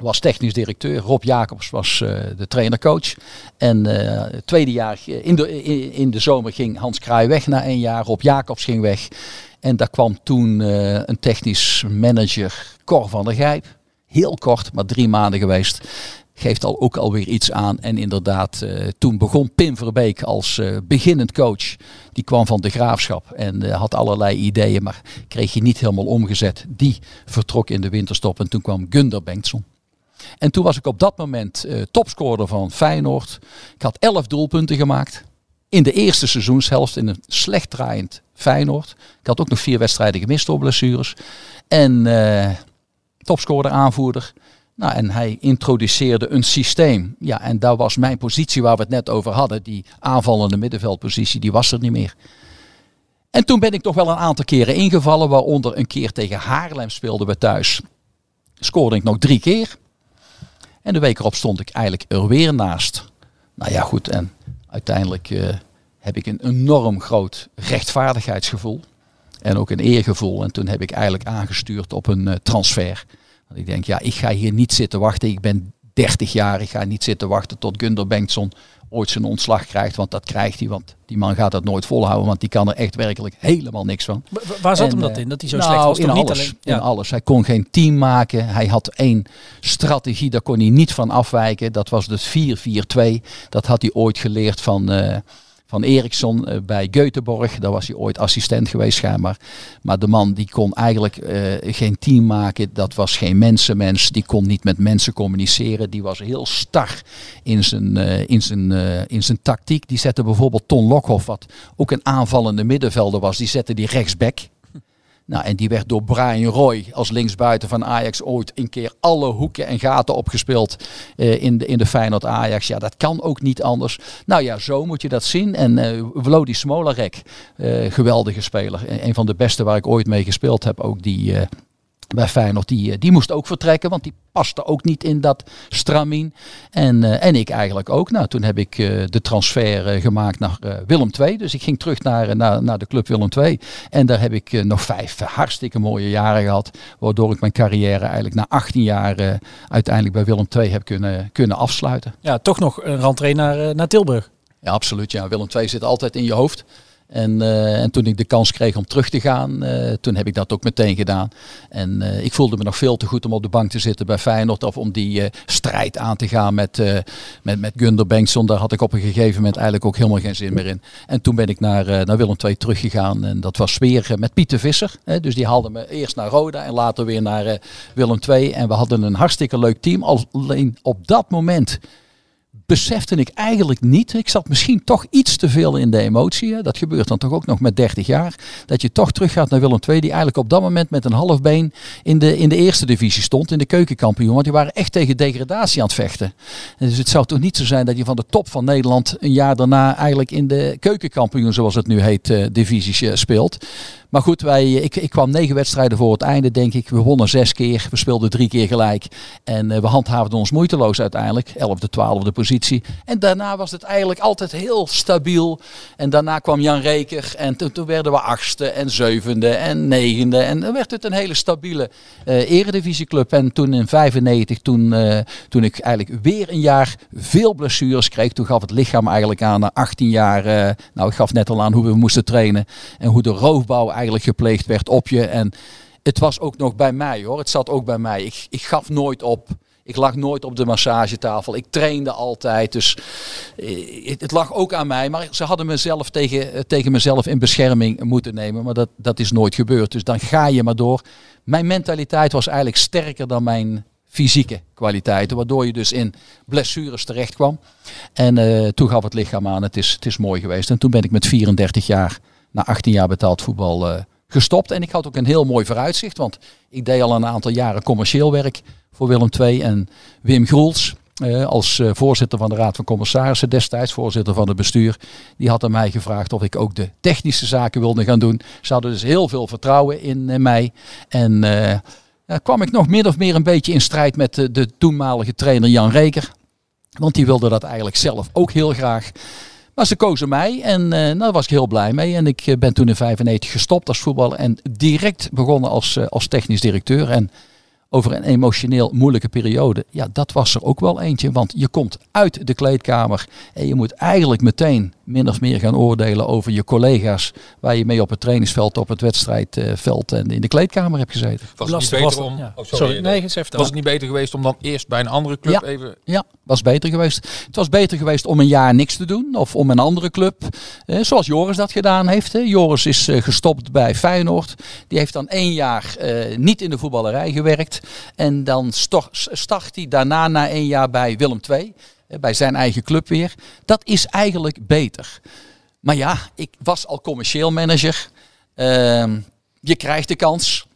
was technisch directeur. Rob Jacobs was eh, de trainercoach. En eh, het tweede jaar eh, in de, in, de zomer ging Hans Kraai weg na een jaar. Rob Jacobs ging weg. En daar kwam toen eh, een technisch manager, Cor van der Gijp. Heel kort, maar drie maanden geweest. Geeft al ook alweer iets aan. En inderdaad, eh, toen begon Pim Verbeek als eh, beginnend coach. Die kwam van de graafschap en eh, had allerlei ideeën, maar kreeg je niet helemaal omgezet. Die vertrok in de winterstop en toen kwam Gunder Bengtson. En toen was ik op dat moment topscorer van Feyenoord. Ik had 11 doelpunten gemaakt. In de eerste seizoenshelft in een slecht draaiend Feyenoord. Ik had ook nog vier wedstrijden gemist door blessures. En topscorer aanvoerder. Nou, en hij introduceerde een systeem. Ja, en daar was mijn positie waar we het net over hadden. Die aanvallende middenveldpositie, die was er niet meer. En toen ben ik toch wel een aantal keren ingevallen. Waaronder een keer tegen Haarlem speelden we thuis. Scoorde ik nog drie keer. En de week erop stond ik eigenlijk er weer naast. Nou ja, goed. En uiteindelijk eh, heb ik een enorm groot rechtvaardigheidsgevoel. En ook een eergevoel. En toen heb ik eigenlijk aangestuurd op een eh, transfer. Want ik denk, ja, ik ga hier niet zitten wachten. Ik ben 30 jaar. Ik ga niet zitten wachten tot Gunder Bengtson ooit zijn ontslag krijgt. Want dat krijgt hij, want die man gaat dat nooit volhouden. Want die kan er echt werkelijk helemaal niks van. Wa- Waar zat En, hem dat eh, in? Dat hij zo nou, slecht was? in niet alles, in alles. Hij kon geen team maken. Hij had één strategie, daar kon hij niet van afwijken. Dat was dus 4-4-2. Dat had hij ooit geleerd van, eh van Eriksson eh, bij Göteborg. Daar was hij ooit assistent geweest schijnbaar. Maar de man die kon eigenlijk eh, geen team maken. Dat was geen mensenmens. Die kon niet met mensen communiceren. Die was heel star in zijn, eh, in zijn, in zijn tactiek. Die zette bijvoorbeeld Ton Lokhoff, wat ook een aanvallende middenvelder was. Die zette die rechtsback. Nou, en die werd door Brian Roy als linksbuiten van Ajax ooit een keer alle hoeken en gaten opgespeeld eh, in, de, in de Feyenoord Ajax. Ja, dat kan ook niet anders. Nou ja, zo moet je dat zien. En eh Vlodi Smolarek, eh, geweldige speler. Eh, Een van de beste waar ik ooit mee gespeeld heb. Ook die bij Feyenoord, die, eh, die moest ook vertrekken. Want die paste ook niet in dat stramien. En, eh, en ik eigenlijk ook. Nou, toen heb ik eh, de transfer gemaakt naar Willem II. Dus ik ging terug naar, naar, naar de club Willem II. En daar heb ik nog vijf hartstikke mooie jaren gehad. Waardoor ik mijn carrière eigenlijk na 18 jaar uiteindelijk bij Willem II heb kunnen, kunnen afsluiten. ja, toch nog een rentree naar, naar Tilburg. Ja, absoluut. Ja. Willem II zit altijd in je hoofd. En, eh, en toen ik de kans kreeg om terug te gaan, eh, toen heb ik dat ook meteen gedaan. En eh, ik voelde me nog veel te goed om op de bank te zitten bij Feyenoord. Of om die strijd aan te gaan met, met, met Gunder Bengtson. Daar had ik op een gegeven moment eigenlijk ook helemaal geen zin meer in. En toen ben ik naar, naar Willem II teruggegaan. En dat was weer met Pieter Visser. Hè. Dus die haalde me eerst naar Roda en later weer naar Willem II. En we hadden een hartstikke leuk team. Alleen op dat moment besefte ik eigenlijk niet. Ik zat misschien toch iets te veel in de emotie. hè. Dat gebeurt dan toch ook nog met 30 jaar. Dat je toch teruggaat naar Willem II, die eigenlijk op dat moment met een half been in de, in de eerste divisie stond, in de keukenkampioen. Want die waren echt tegen degradatie aan het vechten. En dus het zou toch niet zo zijn dat je van de top van Nederland een jaar daarna eigenlijk in de keukenkampioen, zoals het nu heet, eh, divisies eh, speelt. Maar goed, wij, ik, ik kwam negen wedstrijden voor het einde, denk ik. We wonnen zes keer, we speelden drie keer gelijk. En eh, we handhaafden ons moeiteloos uiteindelijk. Elfde, twaalfde positie. En daarna was het eigenlijk altijd heel stabiel. En daarna kwam Jan Reker. En toen, werden we achtste en zevende en negende. En dan werd het een hele stabiele eh eredivisieclub. En toen in 95, toen, eh, toen ik eigenlijk weer een jaar veel blessures kreeg. Toen gaf het lichaam eigenlijk aan na 18 jaar. eh, nou, ik gaf net al aan hoe we moesten trainen. En hoe de roofbouw eigenlijk gepleegd werd op je. En het was ook nog bij mij hoor. Het zat ook bij mij. Ik, ik gaf nooit op. Ik lag nooit op de massagetafel. Ik trainde altijd. Dus eh, het, lag ook aan mij. Maar ze hadden mezelf tegen, eh, tegen mezelf in bescherming moeten nemen. Maar dat, dat is nooit gebeurd. Dus dan ga je maar door. Mijn mentaliteit was eigenlijk sterker dan mijn fysieke kwaliteiten. Waardoor je dus in blessures terecht kwam. En eh, toen gaf het lichaam aan. Het is, het is mooi geweest. En toen ben ik met 34 jaar, na 18 jaar betaald voetbal, eh, gestopt. En ik had ook een heel mooi vooruitzicht. Want ik deed al een aantal jaren commercieel werk voor Willem II. En Wim Groels, eh, als eh, voorzitter van de Raad van Commissarissen destijds, voorzitter van het bestuur, die had aan mij gevraagd of ik ook de technische zaken wilde gaan doen. Ze hadden dus heel veel vertrouwen in eh, mij. En ja, kwam ik nog min of meer een beetje in strijd met de toenmalige trainer Jan Reker. Want die wilde dat eigenlijk zelf ook heel graag. Maar ze kozen mij en nou, daar was ik heel blij mee. En ik eh, ben toen in 95 gestopt als voetballer en direct begonnen als, eh, als technisch directeur. En over een emotioneel moeilijke periode, ja, dat was er ook wel eentje. Want je komt uit de kleedkamer en je moet eigenlijk meteen min of meer gaan oordelen over je collega's. Waar je mee op het trainingsveld, op het wedstrijdveld en in de kleedkamer hebt gezeten. Was het niet beter was om... ja. oh, sorry, nee, Was het niet beter geweest om dan eerst bij een andere club Ja. even... Ja, was beter geweest. Het was beter geweest om een jaar niks te doen. Of om een andere club. Eh, zoals Joris dat gedaan heeft. Hè. Joris is eh, gestopt bij Feyenoord. Die heeft dan één jaar eh, niet in de voetballerij gewerkt. En dan start hij daarna na één jaar bij Willem II. eh, bij zijn eigen club weer. Dat is eigenlijk beter. Maar ja, ik was al commercieel manager. Ehm, je krijgt de kans.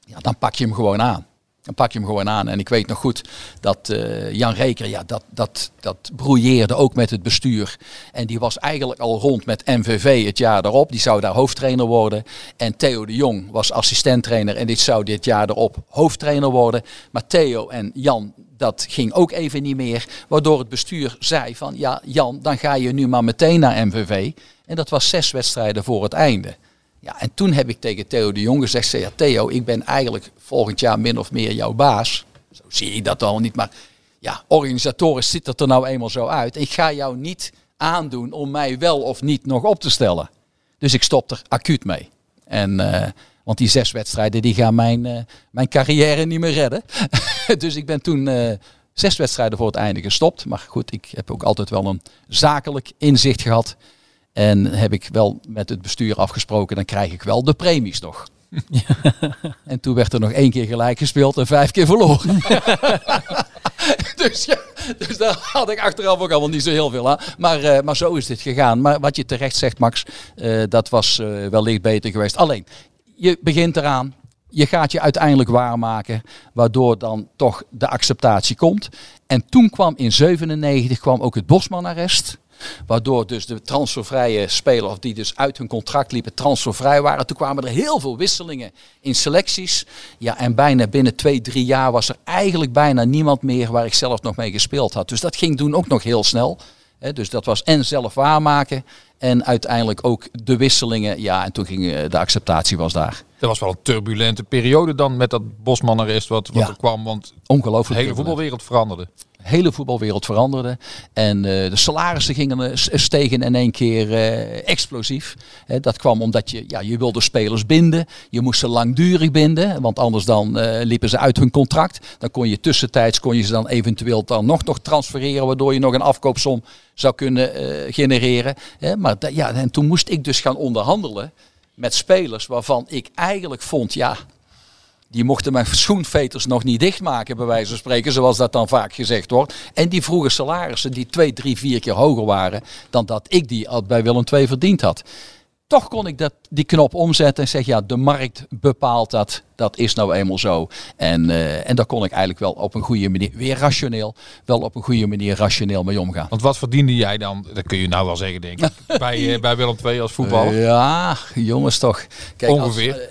Ja, dan pak je hem gewoon aan. Dan pak je hem gewoon aan. En ik weet nog goed dat eh, Jan Reker, ja, dat, dat, dat broeieerde ook met het bestuur. En die was eigenlijk al rond met MVV het jaar daarop. Die zou daar hoofdtrainer worden. En Theo de Jong was assistenttrainer. En dit zou dit jaar erop hoofdtrainer worden. Maar Theo en Jan, dat ging ook even niet meer. Waardoor het bestuur zei van, ja Jan, dan ga je nu maar meteen naar MVV. En dat was zes wedstrijden voor het einde. Ja, en toen heb ik tegen Theo de Jong gezegd, ja, Theo, ik ben eigenlijk volgend jaar min of meer jouw baas. Zo zie ik dat al niet, maar ja, organisatorisch ziet het er nou eenmaal zo uit. Ik ga jou niet aandoen om mij wel of niet nog op te stellen. Dus ik stop er acuut mee. En, eh, want die zes wedstrijden die gaan mijn, eh, mijn carrière niet meer redden. dus ik ben toen eh, zes wedstrijden voor het einde gestopt. Maar goed, ik heb ook altijd wel een zakelijk inzicht gehad. En heb ik wel met het bestuur afgesproken, dan krijg ik wel de premies nog. en toen werd er nog één keer gelijk gespeeld en vijf keer verloren. dus, ja, dus daar had ik achteraf ook allemaal niet zo heel veel aan. Maar, eh, maar zo is dit gegaan. Maar wat je terecht zegt, Max, eh, dat was uh, wellicht beter geweest. Alleen, je begint eraan. Je gaat je uiteindelijk waarmaken, waardoor dan toch de acceptatie komt. En toen kwam in 97 kwam ook het Bosman-arrest. Waardoor dus de transfervrije spelers die dus uit hun contract liepen transfervrij waren. Toen kwamen er heel veel wisselingen in selecties. Ja, en bijna binnen twee, drie jaar was er eigenlijk bijna niemand meer waar ik zelf nog mee gespeeld had. Dus dat ging toen ook nog heel snel. dus dat was en zelf waarmaken en uiteindelijk ook de wisselingen. Ja, en toen ging eh, de acceptatie was daar. Dat was wel een turbulente periode dan met dat Bosman-arrest wat, wat er kwam. Want Ongelooflijk de hele voetbalwereld veranderde hele voetbalwereld veranderde. En uh, de salarissen gingen, uh, stegen in één keer uh, explosief. dat kwam omdat je, ja, je wilde spelers binden. Je moest ze langdurig binden. Want anders dan liepen ze uit hun contract. Dan kon je tussentijds kon je ze dan eventueel dan nog, nog transfereren. Waardoor je nog een afkoopsom zou kunnen genereren. maar ja, en toen moest ik dus gaan onderhandelen met spelers waarvan ik eigenlijk vond, ja, die mochten mijn schoenveters nog niet dichtmaken, bij wijze van spreken, zoals dat dan vaak gezegd wordt. En die vroegen salarissen die twee, drie, vier keer hoger waren dan dat ik die al bij Willem II verdiend had. Toch kon ik dat, die knop omzetten en zeggen, ja, de markt bepaalt dat. Dat is nou eenmaal zo. En, uh, en daar kon ik eigenlijk wel op een goede manier, weer rationeel, wel op een goede manier rationeel mee omgaan. Want wat verdiende jij dan, dat kun je nou wel zeggen denk ik, bij, uh, bij Willem II als voetballer? Ja, jongens toch. Kijk, Ongeveer? Als,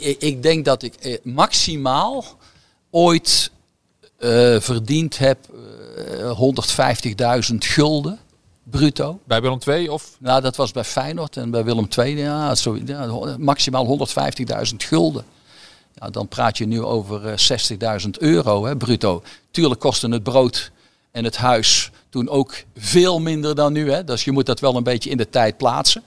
ik, ik, denk dat ik maximaal ooit verdiend heb 150.000 gulden bruto. Bij Willem II of? Nou, dat was bij Feyenoord en bij Willem II, ja, zo, ja, maximaal 150.000 gulden. Ja, dan praat je nu over 60.000 euro hè, bruto. Tuurlijk kostte het brood en het huis toen ook veel minder dan nu. Hè. Dus je moet dat wel een beetje in de tijd plaatsen.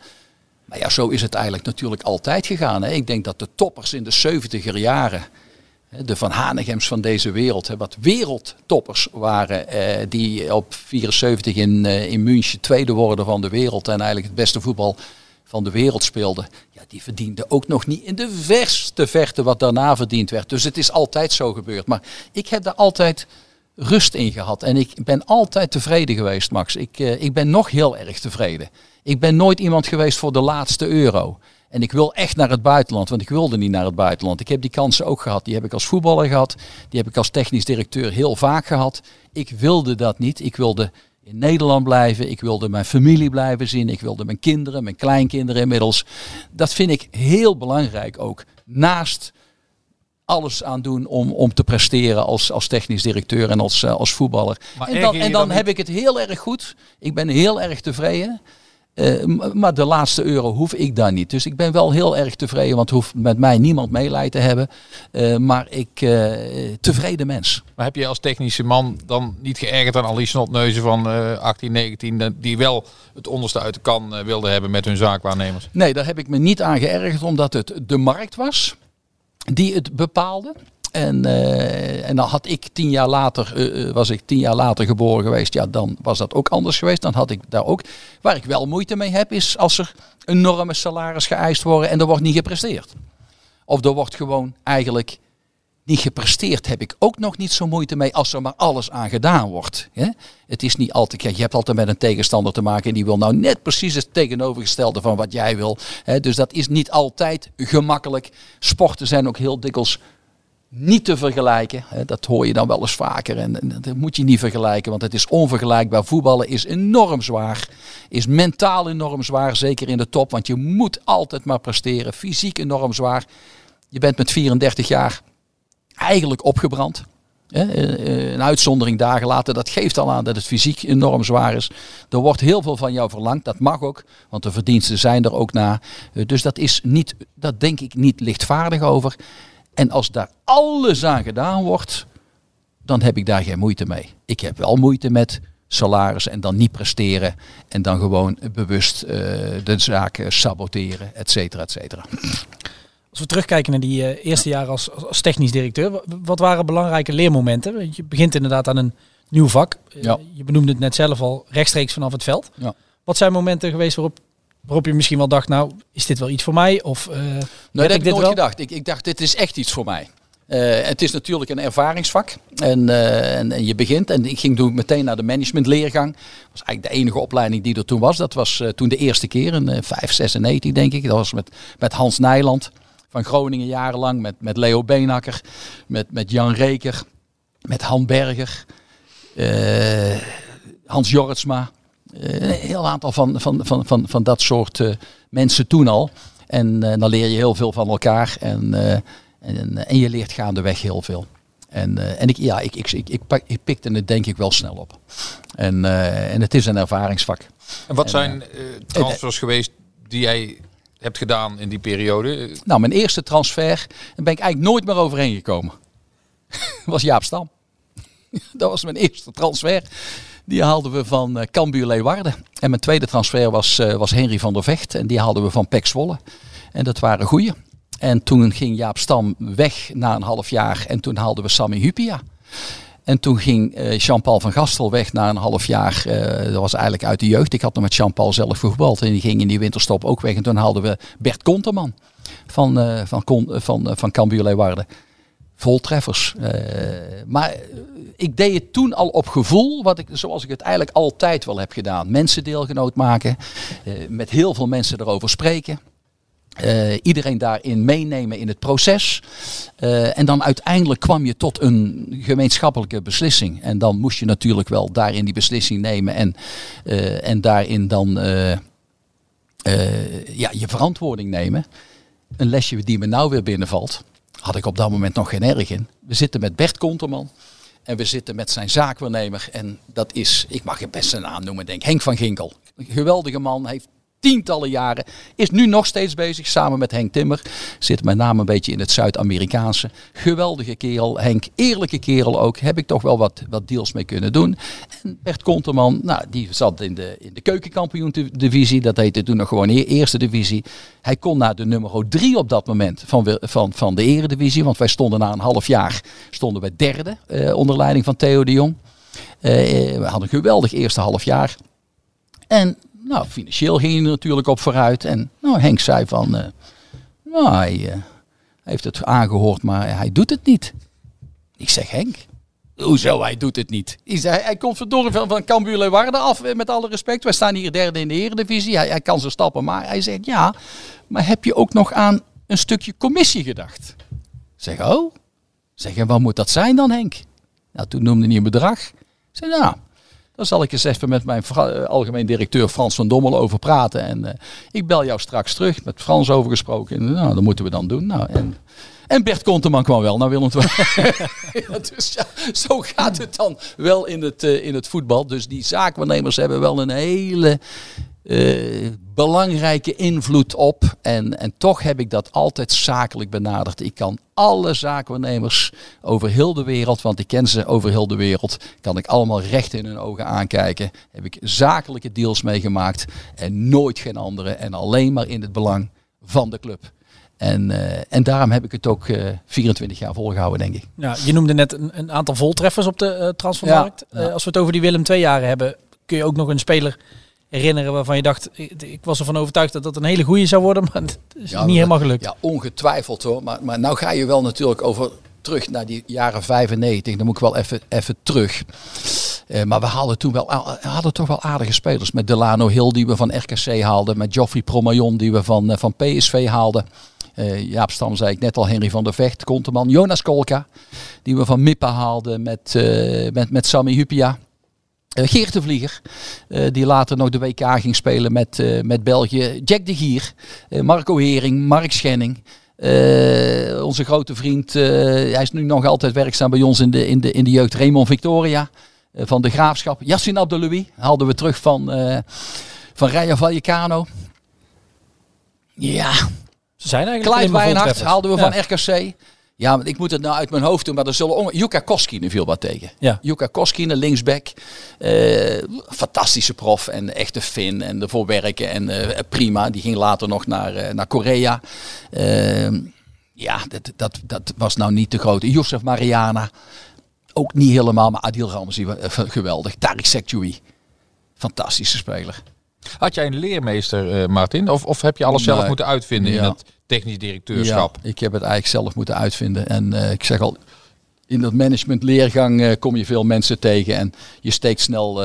Maar ja, zo is het eigenlijk natuurlijk altijd gegaan. Hè. Ik denk dat de toppers in de 70er jaren de Van Hanegems van deze wereld, wat wereldtoppers waren, eh, die op 74 in, uh, in München tweede worden van de wereld en eigenlijk het beste voetbal van de wereld speelden. Ja, die verdienden ook nog niet in de verste verte wat daarna verdiend werd. Dus het is altijd zo gebeurd. Maar ik heb daar altijd rust in gehad en ik ben altijd tevreden geweest, Max. Ik, uh, ik ben nog heel erg tevreden. Ik ben nooit iemand geweest voor de laatste euro. En ik wil echt naar het buitenland, want ik wilde niet naar het buitenland. Ik heb die kansen ook gehad. Die heb ik als voetballer gehad. Die heb ik als technisch directeur heel vaak gehad. Ik wilde dat niet. Ik wilde in Nederland blijven. Ik wilde mijn familie blijven zien. Ik wilde mijn kinderen, mijn kleinkinderen inmiddels. Dat vind ik heel belangrijk ook. Naast alles aan doen om, om te presteren als, als technisch directeur en als, uh, als voetballer. en dan, en dan heb ik het heel erg goed. Ik ben heel erg tevreden. Uh, maar de laatste euro hoef ik daar niet. Dus ik ben wel heel erg tevreden, want hoeft met mij niemand meelij te hebben. Uh, maar ik, uh, tevreden mens. Maar heb je als technische man dan niet geërgerd aan al die snotneuzen van 18, 19, die wel het onderste uit de kan wilden hebben met hun zaakwaarnemers? Nee, daar heb ik me niet aan geërgerd, omdat het de markt was die het bepaalde. En, uh, en dan had ik tien jaar later, uh, was ik tien jaar later geboren geweest, ja, dan was dat ook anders geweest. Dan had ik daar ook. Waar ik wel moeite mee heb, is als er enorme salaris geëist worden en er wordt niet gepresteerd. Of er wordt gewoon eigenlijk niet gepresteerd, heb ik ook nog niet zo moeite mee als er maar alles aan gedaan wordt. Hè? Het is niet altijd, je hebt altijd met een tegenstander te maken en die wil nou net precies het tegenovergestelde van wat jij wil. Hè? Dus dat is niet altijd gemakkelijk. Sporten zijn ook heel dikwijls niet te vergelijken. Dat hoor je dan wel eens vaker. En dat moet je niet vergelijken, want het is onvergelijkbaar. Voetballen is enorm zwaar. Is mentaal enorm zwaar, zeker in de top. Want je moet altijd maar presteren. Fysiek enorm zwaar. Je bent met 34 jaar eigenlijk opgebrand. Een uitzondering dagen later, dat geeft al aan dat het fysiek enorm zwaar is. Er wordt heel veel van jou verlangd, dat mag ook, want de verdiensten zijn er ook na. Dus dat is niet, dat denk ik niet lichtvaardig over. En als daar alles aan gedaan wordt, dan heb ik daar geen moeite mee. Ik heb wel moeite met salaris en dan niet presteren en dan gewoon bewust eh, de zaken saboteren, et cetera, et cetera. Als we terugkijken naar die eh, eerste jaren als, als technisch directeur, wa- wat waren belangrijke leermomenten? Want Je begint inderdaad aan een nieuw vak. Eh. Je benoemde het net zelf al rechtstreeks vanaf het veld. Ja. Wat zijn momenten geweest waarop, waarop je misschien wel dacht, nou, is dit wel iets voor mij? Of, eh, Nee, dat heb ik nooit wel? gedacht. Ik, ik dacht, dit is echt iets voor mij. Eh, het is natuurlijk een ervaringsvak. En, eh, en, en je begint. En ik ging toen meteen naar de managementleergang. Dat was eigenlijk de enige opleiding die er toen was. Dat was toen de eerste keer in eh 5, 96 denk ik. Dat was met, met Hans Nijland van Groningen jarenlang. Met, met Leo Beenakker. Met, met Jan Reker. Met Han Berger. Hans Jorritsma. Eh, een heel aantal van, van, van, van, van dat soort eh, mensen toen al. En eh, dan leer je heel veel van elkaar. En, en, en je leert gaandeweg heel veel. En, en ik, ja, ik, ik, ik, ik, pak- ik pikte het denk ik wel snel op. En, en het is een ervaringsvak. En wat En, zijn eh, transfers geweest die jij hebt gedaan in die periode? Nou, mijn eerste transfer, daar ben ik eigenlijk nooit meer overheen gekomen. was Jaap Stam. dat was mijn eerste transfer. Die haalden we van eh Cambuur Leeuwarden. En mijn tweede transfer was, eh, was Henry van der Vecht. En die haalden we van Pek Zwolle. En dat waren goeie. En toen ging Jaap Stam weg na een half jaar. En toen haalden we Sammy Hupia. En toen ging eh, Jean-Paul van Gastel weg na een half jaar. dat was eigenlijk uit de jeugd. Ik had nog met Jean-Paul zelf gevoetbald. En die ging in die winterstop ook weg. En toen haalden we Bert Konterman van, eh van, van, van Cambuur Leeuwarden. Vol treffers. Eh, maar ik deed het toen al op gevoel, wat ik, zoals ik het eigenlijk altijd wel heb gedaan. Mensen deelgenoot maken, eh, met heel veel mensen erover spreken. Eh, iedereen daarin meenemen in het proces. En dan uiteindelijk kwam je tot een gemeenschappelijke beslissing. En dan moest je natuurlijk wel daarin die beslissing nemen en, en daarin dan ja, je verantwoording nemen. Een lesje die me nou weer binnenvalt, had ik op dat moment nog geen erg in. We zitten met Bert Konterman en we zitten met zijn zaakwaarnemer. En dat is, ik mag je best zijn naam noemen, denk Henk van Ginkel. Een geweldige man, heeft tientallen jaren, is nu nog steeds bezig samen met Henk Timmer. Zit met name een beetje in het Zuid-Amerikaanse. Geweldige kerel, Henk, eerlijke kerel ook. Heb ik toch wel wat, wat deals mee kunnen doen. En Bert Konterman, nou, die zat in de, in de keukenkampioen-divisie. Dat heette toen nog gewoon eerste divisie. Hij kon naar de nummer drie op dat moment van, van, van de eredivisie. Want wij stonden na een half jaar stonden we derde eh, onder leiding van Theo de Jong. Eh, eh, we hadden een geweldig eerste half jaar. En nou, financieel ging hij er natuurlijk op vooruit. En nou, Henk zei van, eh, nou, hij eh, heeft het aangehoord, maar hij doet het niet. Ik zeg, Henk, hoezo hij doet het niet? Hij, zei, hij komt verdorie van, van Cambuur Leeuwarden af, eh, met alle respect. Wij staan hier derde in de eredivisie. Hij, hij kan zijn stappen, maar hij zegt, ja, maar heb je ook nog aan een stukje commissie gedacht? Ik zeg, oh? Zeg, en wat moet dat zijn dan, Henk? Nou, toen noemde hij een bedrag. Ik zei, nou, daar zal ik eens even met mijn eh, algemeen directeur Frans van Dommel over praten. En eh, ik bel jou straks terug, met Frans over gesproken. En, nou, dat moeten we dan doen. Nou, en, en Bert Konteman kwam wel naar Willem II. ja, dus ja, zo gaat het dan wel in het, eh, in het voetbal. Dus die zaakwaarnemers hebben wel een hele eh, belangrijke invloed op. En, en toch heb ik dat altijd zakelijk benaderd. Ik kan alle zaakwaarnemers over heel de wereld, want ik ken ze over heel de wereld, kan ik allemaal recht in hun ogen aankijken. Heb ik zakelijke deals meegemaakt en nooit geen andere. En alleen maar in het belang van de club. En, eh, en daarom heb ik het ook eh 24 jaar volgehouden, denk ik. Ja, je noemde net een, een aantal voltreffers op de eh, transfermarkt. Ja, ja. Eh, als we het over die Willem II jaren hebben, kun je ook nog een speler herinneren waarvan je dacht, ik, was ervan overtuigd dat dat een hele goede zou worden, maar het is Ja, niet helemaal gelukt. Ja, ongetwijfeld hoor. Maar, maar nou ga je wel natuurlijk over terug naar die jaren 95. Dan moet ik wel even, even terug. Eh, maar we hadden toen wel, hadden toch wel aardige spelers. Met Delano Hill die we van RKC haalden. Met Joffrey Promayon die we van, eh, van PSV haalden. Eh, Jaap Stam zei ik net al, Henry van der Vecht, Konteman. Jonas Kolka, die we van Mippa haalden met, met, met Sammy Hupia. Eh, Geert de Vlieger, eh, die later nog de WK ging spelen met, eh, met België. Jack de Gier, Marco Hering, Mark Schenning. Onze grote vriend, hij is nu nog altijd werkzaam bij ons in de, in de, in de jeugd. Raymond Victoria van de Graafschap. Yassin Abdelouis haalden we terug van, eh van Rayo Vallecano. Ja, Ze zijn eigenlijk Clyde Wijnhard voltreffers. haalden we Ja. van RKC. Ja, want ik moet het nou uit mijn hoofd doen, maar er zullen Jukka Koskinen viel wat tegen. Ja. Jukka Koskinen, linksback. eh, fantastische prof en echte Fin en ervoor werken en eh, prima. Die ging later nog naar, eh, naar Korea. Ehm, ja, dat, dat, dat was nou niet de grote. Josef Mariana, ook niet helemaal, maar Adil Ramzi, geweldig. Tariq Sekjoui, fantastische speler. Had jij een leermeester, eh, Martin? Of, of heb je alles zelf moeten uitvinden in het technisch directeurschap? Ja, ik heb het eigenlijk zelf moeten uitvinden. En eh, ik zeg al, in dat managementleergang eh, kom je veel mensen tegen en je steekt snel.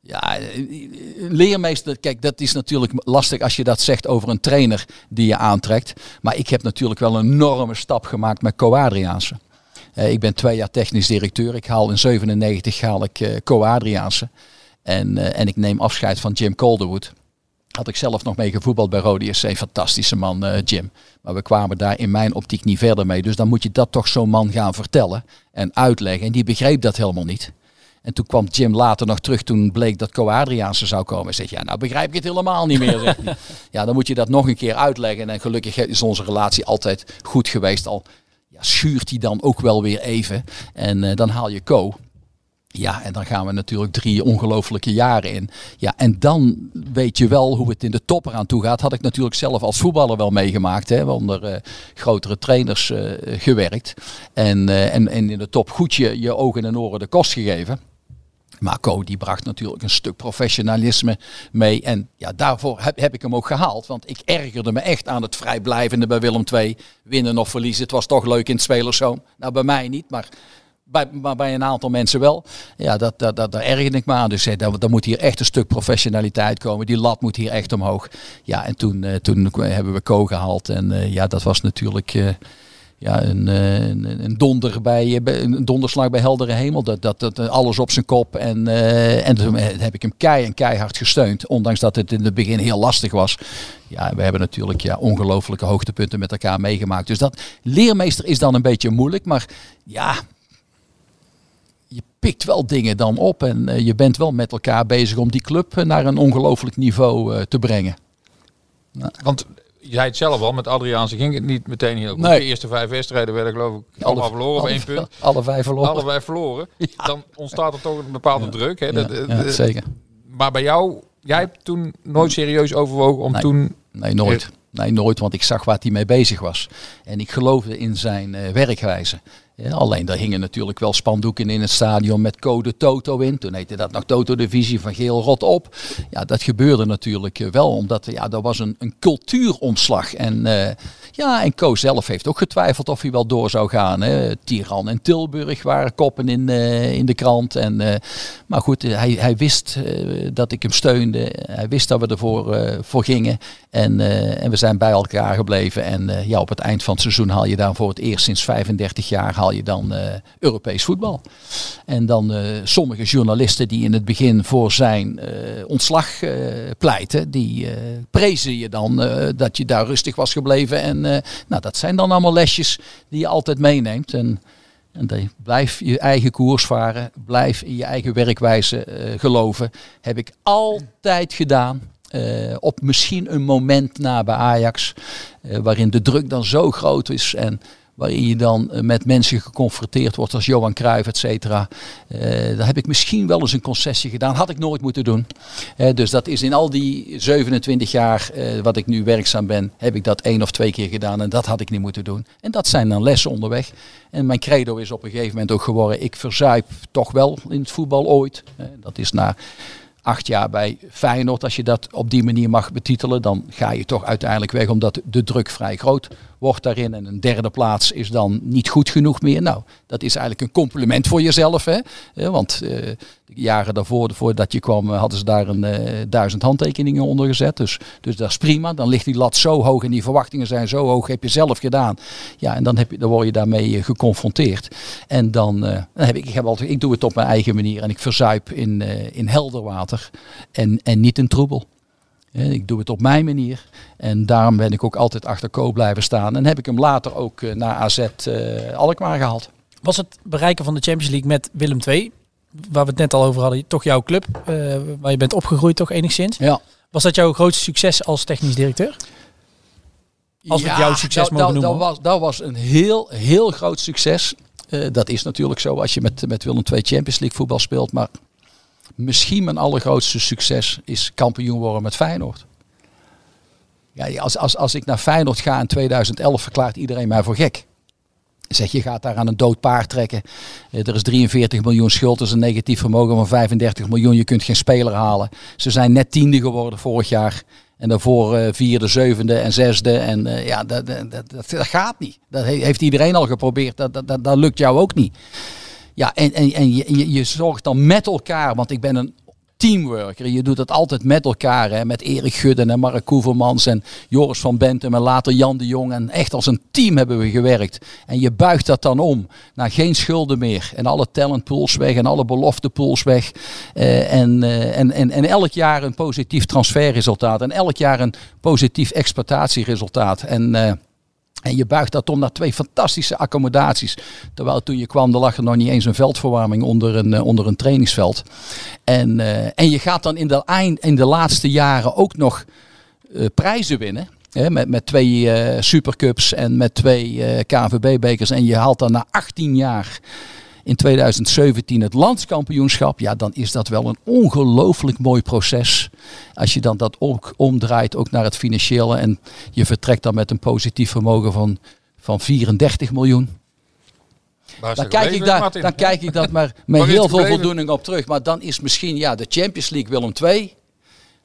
ja, een leermeester, kijk, dat is natuurlijk lastig als je dat zegt over een trainer die je aantrekt. Maar ik heb natuurlijk wel een enorme stap gemaakt met Co Adriaanse. Eh, ik ben twee jaar technisch directeur. Ik haal in 97 haal ik eh Co Adriaanse. En, eh, en ik neem afscheid van Jim Calderwood. Had ik zelf nog mee gevoetbald bij Rode SC. Fantastische man, eh, Jim. Maar we kwamen daar in mijn optiek niet verder mee. Dus dan moet je dat toch zo'n man gaan vertellen en uitleggen. En die begreep dat helemaal niet. En toen kwam Jim later nog terug toen bleek dat Co Adriaanse zou komen. En zei, ja, nou begrijp ik het helemaal niet meer. zegt hij. ja, dan moet je dat nog een keer uitleggen. En gelukkig is onze relatie altijd goed geweest. Al ja, schuurt hij dan ook wel weer even. En eh, dan haal je Co. Ja, en dan gaan we natuurlijk drie ongelofelijke jaren in. Ja, en dan weet je wel hoe het in de top eraan toe gaat. Had ik natuurlijk zelf als voetballer wel meegemaakt. Hè, onder eh, grotere trainers eh, gewerkt. En, eh, en, en in de top goed je, je ogen en oren de kost gegeven. Maar Co die bracht natuurlijk een stuk professionalisme mee. En ja, daarvoor heb, heb ik hem ook gehaald. Want ik ergerde me echt aan het vrijblijvende bij Willem II. Winnen of verliezen. Het was toch leuk in het spelerszoon. Nou, bij mij niet, maar bij, maar bij een aantal mensen wel. Ja, dat, dat, dat, daar ergerde ik me aan. Dus eh, daar, daar moet hier echt een stuk professionaliteit komen. Die lat moet hier echt omhoog. Ja, en toen, eh, toen hebben we Co gehaald. En eh, ja, dat was natuurlijk... eh, ja, een, eh, een, een donder bij, eh, een donderslag bij heldere hemel. Dat, dat, dat eh, alles op zijn kop. En, eh, en toen heb ik hem kei en keihard gesteund. Ondanks dat het in het begin heel lastig was. Ja, we hebben natuurlijk ja, ongelofelijke hoogtepunten met elkaar meegemaakt. Dus dat leermeester is dan een beetje moeilijk. Maar ja, pikt wel dingen dan op. En eh, je bent wel met elkaar bezig om die club eh, naar een ongelooflijk niveau eh, te brengen. Want je zei het zelf al, met Adriaanse ging het niet meteen heel goed. Nee. De eerste vijf wedstrijden werden geloof ik allemaal verloren op alle- één punt. Alle vijf verloren. Allebei verloren. Dan ontstaat er toch een bepaalde druk. Hè? Ja, Dat- zeker. Maar bij jou, jij hebt toen nooit serieus overwogen om Nee. toen... Nee, nooit. Nee, nooit, want ik zag waar hij mee bezig was. En ik geloofde in zijn werkwijze. Ja, alleen daar hingen natuurlijk wel spandoeken in het stadion met code Toto in. Toen heette dat nog Toto Divisie van geel rot op. Ja, dat gebeurde natuurlijk eh, wel, omdat ja, er was een, een cultuuromslag. En eh, ja, en Co zelf heeft ook getwijfeld of hij wel door zou gaan. Hè. Tiran en Tilburg waren koppen in, eh, in de krant. En, eh, maar goed, eh, hij, hij wist eh, dat ik hem steunde. Hij wist dat we ervoor eh, voor gingen. En, eh, en we zijn bij elkaar gebleven. En eh, ja, op het eind van het seizoen haal je dan voor het eerst sinds 35 jaar je dan eh, Europees voetbal. En dan eh, sommige journalisten die in het begin voor zijn eh, ontslag pleiten, die prezen je dan dat je daar rustig was gebleven. En nou, dat zijn dan allemaal lesjes die je altijd meeneemt. En, en blijf je eigen koers varen, blijf in je eigen werkwijze geloven. Heb ik altijd gedaan. Op misschien een moment na bij Ajax, waarin de druk dan zo groot is en waarin je dan eh, met mensen geconfronteerd wordt als Johan Cruijff, et cetera. Eh, daar heb ik misschien wel eens een concessie gedaan. Had ik nooit moeten doen. Dus dat is in al die 27 jaar eh, wat ik nu werkzaam ben, heb ik dat één of twee keer gedaan. En dat had ik niet moeten doen. En dat zijn dan lessen onderweg. En mijn credo is op een gegeven moment ook geworden, ik verzuip toch wel in het voetbal ooit. Dat is na acht jaar bij Feyenoord, als je dat op die manier mag betitelen, dan ga je toch uiteindelijk weg omdat de druk vrij groot wordt daarin. En een derde plaats is dan niet goed genoeg meer. Nou, dat is eigenlijk een compliment voor jezelf. Hè? Want eh, de jaren daarvoor, voordat je kwam, eh, hadden ze daar een eh, duizend handtekeningen onder gezet. Dus, dus dat is prima. Dan ligt die lat zo hoog en die verwachtingen zijn zo hoog. Heb je zelf gedaan. Ja, en dan, heb je, dan word je daarmee geconfronteerd. En dan, dan heb ik, ik, doe het op mijn eigen manier. En ik verzuip in, in helder water. En, en niet in troebel. Ik doe het op mijn manier. En daarom ben ik ook altijd achter Co blijven staan. En heb ik hem later ook eh, naar AZ eh, Alkmaar gehaald. Was het bereiken van de Champions League met Willem II, waar we het net al over hadden, toch jouw club, eh, waar je bent opgegroeid toch enigszins. Ja. Was dat jouw grootste succes als technisch directeur? Als we het jouw succes dat, mogen noemen. Dat was, dat was een heel, heel groot succes. Dat is natuurlijk zo als je met, met Willem II Champions League voetbal speelt. Maar misschien mijn allergrootste succes is kampioen worden met Feyenoord. Ja, als, als, als ik naar Feyenoord ga in 2011 verklaart iedereen mij voor gek. Zeg, je gaat daar aan een dood paard trekken. Eh, Er is 43 miljoen schuld, dus een negatief vermogen van 35 miljoen. Je kunt geen speler halen. Ze zijn net tiende geworden vorig jaar. En daarvoor eh, vierde, zevende en zesde. En eh, ja, dat, dat, dat, dat gaat niet. Dat he- heeft iedereen al geprobeerd. Dat, dat, dat, dat lukt jou ook niet. Ja, en, en, en je, je, zorgt dan met elkaar, want ik ben een teamworker. Je doet het altijd met elkaar. Hè, met Erik Gudden en Mark Koevermans en Joris van Bentem en later Jan de Jong. En echt als een team hebben we gewerkt. En je buigt dat dan om naar geen schulden meer. En alle talentpools weg en alle beloftepools weg. Eh, en, eh, en, en, en elk jaar een positief transferresultaat. En elk jaar een positief exploitatieresultaat. En... eh, en je buigt dat om naar twee fantastische accommodaties. Terwijl toen je kwam, er lag er nog niet eens een veldverwarming onder een, eh, onder een trainingsveld. En, eh, en je gaat dan in de, eind, in de laatste jaren ook nog eh, prijzen winnen. Hè, met, met twee eh, supercups en met twee KNVB-bekers. En je haalt dan na 18 jaar in 2017 het landskampioenschap. Ja, dan is dat wel een ongelooflijk mooi proces. Als je dan dat ook omdraait, ook naar het financiële. En je vertrekt dan met een positief vermogen van, van 34 miljoen. Dan kijk, ik daar, Martin? dan kijk ik dat maar met heel veel voldoening op terug. Maar dan is misschien ja, de Champions League Willem II.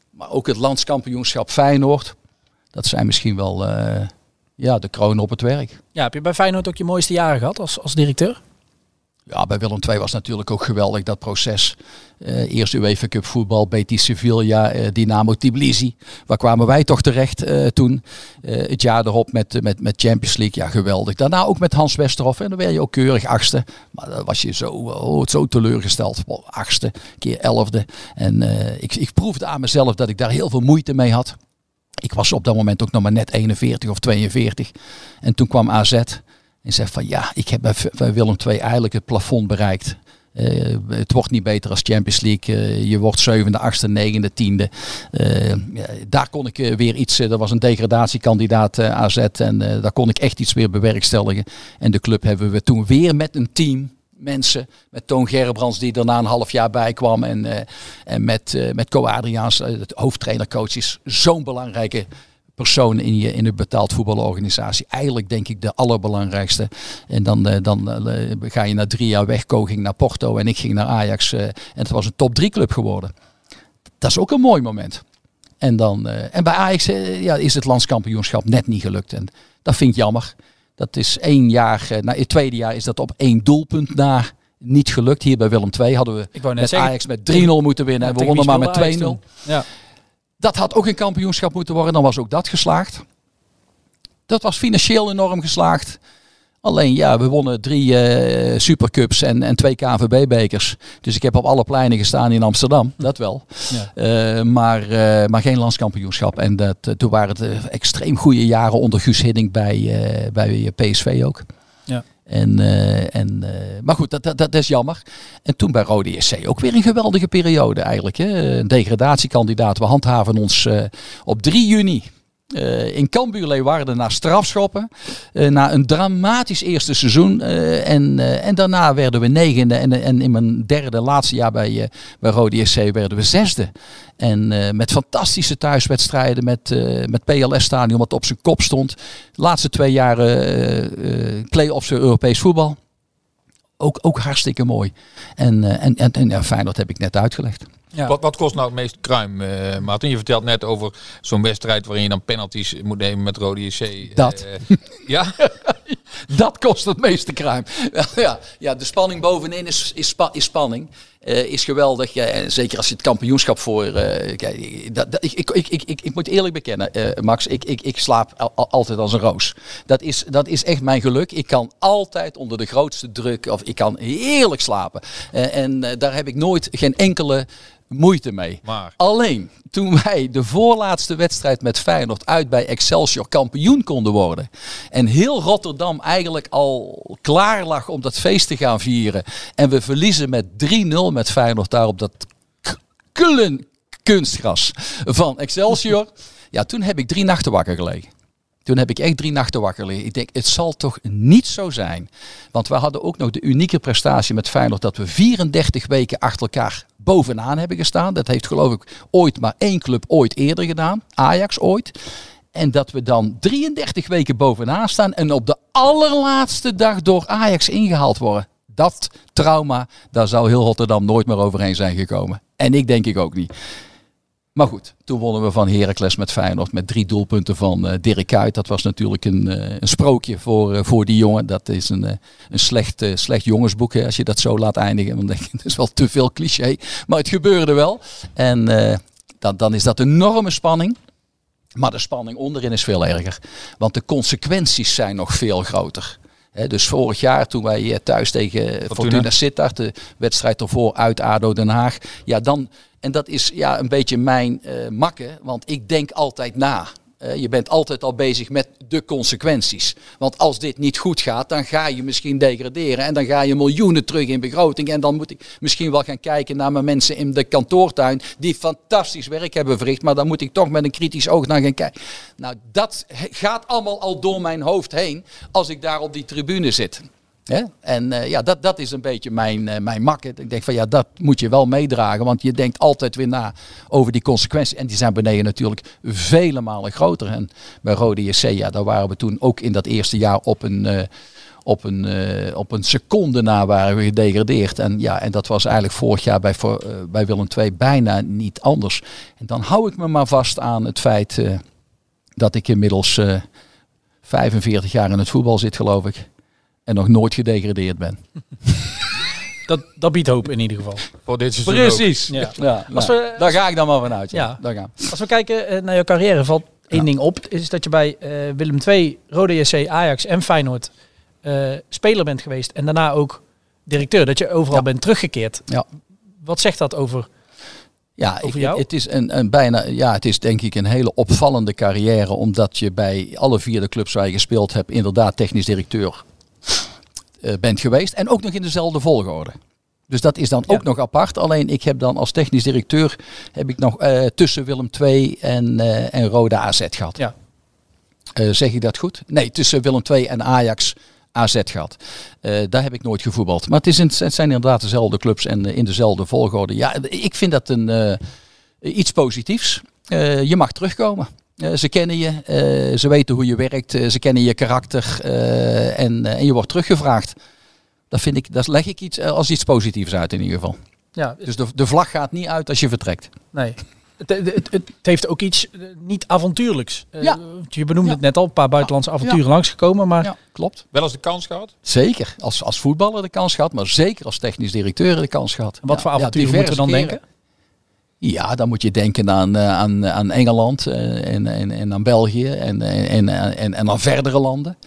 Maar ook het landskampioenschap Feyenoord. Dat zijn misschien wel eh, ja, de kroon op het werk. Ja, heb je bij Feyenoord ook je mooiste jaren gehad als, als directeur? Ja, bij Willem II was natuurlijk ook geweldig dat proces. Eh eerst UEFA Cup voetbal, Betis Sevilla, eh, Dynamo Tbilisi. Waar kwamen wij toch terecht eh, toen? Het jaar erop met, met, met Champions League, ja geweldig. Daarna ook met Hans Westerhof en dan werd je ook keurig achtste. Maar dan was je zo, oh, zo teleurgesteld. Achtste, keer elfde. En ik, ik proefde aan mezelf dat ik daar heel veel moeite mee had. Ik was op dat moment ook nog maar net 41 of 42. En toen kwam AZ en zei van ja, ik heb bij, Willem II eigenlijk het plafond bereikt. Eh, het wordt niet beter als Champions League. Eh, je wordt zevende, achtste, negende, tiende. Eh, daar kon ik weer iets. dat was een degradatiekandidaat AZ. En daar kon ik echt iets weer bewerkstelligen. En de club hebben we toen weer met een team mensen. Met Toon Gerbrands die er na een half jaar bij kwam. En, en met, met Co Adriaans, de hoofdtrainercoach, is zo'n belangrijke persoon in je in de betaald voetbalorganisatie. Eigenlijk denk ik de allerbelangrijkste. En dan, eh, dan eh, ga je na drie jaar weg. Co ging naar Porto en ik ging naar Ajax. eh, en het was een top drie club geworden. Dat is ook een mooi moment. En, dan, en bij Ajax ja, is het landskampioenschap net niet gelukt. En dat vind ik jammer. Dat is één jaar, eh, nou, het tweede jaar is dat op één doelpunt na niet gelukt. Hier bij Willem II hadden we met zeggen, Ajax met 3-0 moeten winnen. en we wonnen maar met speelde 2-0. Ajax toen? Ja. Dat had ook een kampioenschap moeten worden. Dan was ook dat geslaagd. Dat was financieel enorm geslaagd. Alleen ja, we wonnen drie eh, supercups en, en twee KNVB-bekers. Dus ik heb op alle pleinen gestaan in Amsterdam. Dat wel. Ja. Eh, maar, eh, maar geen landskampioenschap. En dat, toen waren het extreem goede jaren onder Guus Hiddink bij, bij PSV ook. Ja. En, eh, en, eh, maar goed, dat, dat, is jammer. En toen bij Rode SC ook weer een geweldige periode eigenlijk. Hè. Een degradatiekandidaat. We handhaven ons eh, op 3 juni eh, in Cambuur Leeuwarden naar strafschoppen. Eh, na een dramatisch eerste seizoen. eh, en, en daarna werden we negende. En, en in mijn derde, laatste jaar bij, bij Rode SC werden we zesde. En met fantastische thuiswedstrijden. Met, met PLS-stadion wat op zijn kop stond. De laatste twee jaren play-offs Europees voetbal. Ook, ook hartstikke mooi. En, en, en, en ja, Feyenoord heb ik net uitgelegd. Ja. Wat, wat kost nou het meest kruim, eh Martin? Je vertelt net over zo'n wedstrijd waarin je dan penalties moet nemen met Rode JC. Dat. Eh, ja? Dat kost het meeste kruim. ja, ja, de spanning bovenin is, is, spa- is spanning. Eh, is geweldig. Ja, en zeker als je het kampioenschap voor. dat, dat- ik, ik, ik, ik, moet eerlijk bekennen, Max. Ik, ik, ik slaap al- al- altijd als een roos. Dat is, dat is echt mijn geluk. Ik kan altijd onder de grootste druk. Of ik kan heerlijk slapen. En daar heb ik nooit geen enkele moeite mee. Maar. Alleen toen wij de voorlaatste wedstrijd met Feyenoord uit bij Excelsior kampioen konden worden. En heel Rotterdam eigenlijk al klaar lag om dat feest te gaan vieren. En we verliezen met 3-0 met Feyenoord daar op dat kullen kunstgras van Excelsior. Ja, toen heb ik drie nachten wakker gelegen. Toen heb ik echt drie nachten wakker liggen. Ik denk, het zal toch niet zo zijn. Want we hadden ook nog de unieke prestatie met Feyenoord dat we 34 weken achter elkaar bovenaan hebben gestaan. Dat heeft geloof ik ooit maar één club ooit eerder gedaan. Ajax ooit. En dat we dan 33 weken bovenaan staan en op de allerlaatste dag door Ajax ingehaald worden. Dat trauma, daar zou heel Rotterdam nooit meer overheen zijn gekomen. En ik denk ik ook niet. Maar goed, toen wonnen we van Heracles met Feyenoord met drie doelpunten van uh, Dirk Kuyt. Dat was natuurlijk een, uh, een sprookje voor, uh, voor die jongen. Dat is een, een slecht, slecht jongensboek hè, als je dat zo laat eindigen. Want dat is wel te veel cliché. Maar het gebeurde wel. En dan, dan is dat enorme spanning. Maar de spanning onderin is veel erger. Want de consequenties zijn nog veel groter. He, dus vorig jaar toen wij thuis tegen Fortuna, Fortuna Sittard, de wedstrijd ervoor uit ADO Den Haag. Ja, dan, en dat is ja, een beetje mijn uh, makke, want ik denk altijd na. Uh, je bent altijd al bezig met de consequenties. Want als dit niet goed gaat, dan ga je misschien degraderen. En dan ga je miljoenen terug in begroting. En dan moet ik misschien wel gaan kijken naar mijn mensen in de kantoortuin. Die fantastisch werk hebben verricht. Maar dan moet ik toch met een kritisch oog naar gaan kijken. Nou, dat gaat allemaal al door mijn hoofd heen. Als ik daar op die tribune zit. En uh, ja, dat, dat is een beetje mijn, uh, mijn makke. Ik denk van ja, dat moet je wel meedragen. Want je denkt altijd weer na over die consequenties. En die zijn beneden natuurlijk vele malen groter. En bij Rode JC, ja, daar waren we toen ook in dat eerste jaar op een, uh, op een, op een seconde na waren we gedegradeerd. En ja, en dat was eigenlijk vorig jaar bij, bij Willem II bijna niet anders. En dan hou ik me maar vast aan het feit dat ik inmiddels 45 jaar in het voetbal zit, geloof ik en nog nooit gedegradeerd ben. Dat, dat biedt hoop in ieder geval. Voor dit seizoen Precies. Ja. Ja, Als nou, we, daar ga ik dan maar vanuit. Ja. ja. Daar gaan. Als we kijken uh, naar je carrière, valt één ja. ding op. Is dat je bij uh, Willem II, Rode JC, Ajax en Feyenoord uh, speler bent geweest. En daarna ook directeur. Dat je overal bent teruggekeerd. Ja. Wat zegt dat over ja, ik, het is een, een, bijna, ja, het is denk ik een hele opvallende carrière. Omdat je bij alle vier de clubs waar je gespeeld hebt, inderdaad technisch directeur bent geweest. En ook nog in dezelfde volgorde. Dus dat is dan ook nog apart. Alleen ik heb dan als technisch directeur heb ik nog uh, tussen Willem II en, uh, en Roda AZ gehad. Ja. zeg ik dat goed? Nee, tussen Willem II en Ajax AZ gehad. daar heb ik nooit gevoetbald. Maar het, is in, het zijn inderdaad dezelfde clubs en in dezelfde volgorde. Ja, ik vind dat een, iets positiefs. je mag terugkomen. Uh, ze kennen je, uh, ze weten hoe je werkt, uh, ze kennen je karakter en, en je wordt teruggevraagd. Dat, vind ik, dat leg ik iets, als iets positiefs uit in ieder geval. Ja, dus de, de vlag gaat niet uit als je vertrekt. Nee. Het, het, het, het heeft ook iets niet avontuurlijks. Ja. Je benoemde ja. het net al, een paar buitenlandse avonturen ja. langsgekomen, maar... Ja, klopt. Wel eens de kans gehad? Zeker. Als, als voetballer de kans gehad, maar zeker als technisch directeur de kans gehad. En wat voor avonturen moeten we dan keren. denken? Ja, dan moet je denken aan, uh, aan, aan Engeland uh, en, en, en aan België en, en, en, en aan verdere landen.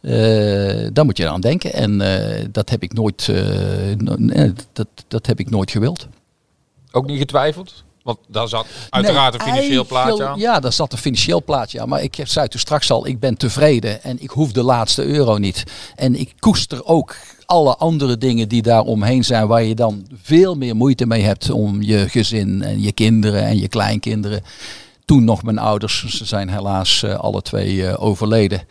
Uh, daar moet je aan denken. En dat heb ik nooit, dat, dat heb ik nooit gewild. Ook niet getwijfeld? Want daar zat uiteraard nee, een financieel plaatje aan. Ja, daar zat een financieel plaatje aan. Maar ik zei toen straks al, ik ben tevreden en ik hoef de laatste euro niet. En ik koester ook alle andere dingen die daar omheen zijn, waar je dan veel meer moeite mee hebt om je gezin en je kinderen en je kleinkinderen. Toen nog mijn ouders, ze zijn helaas uh, alle twee uh, overleden.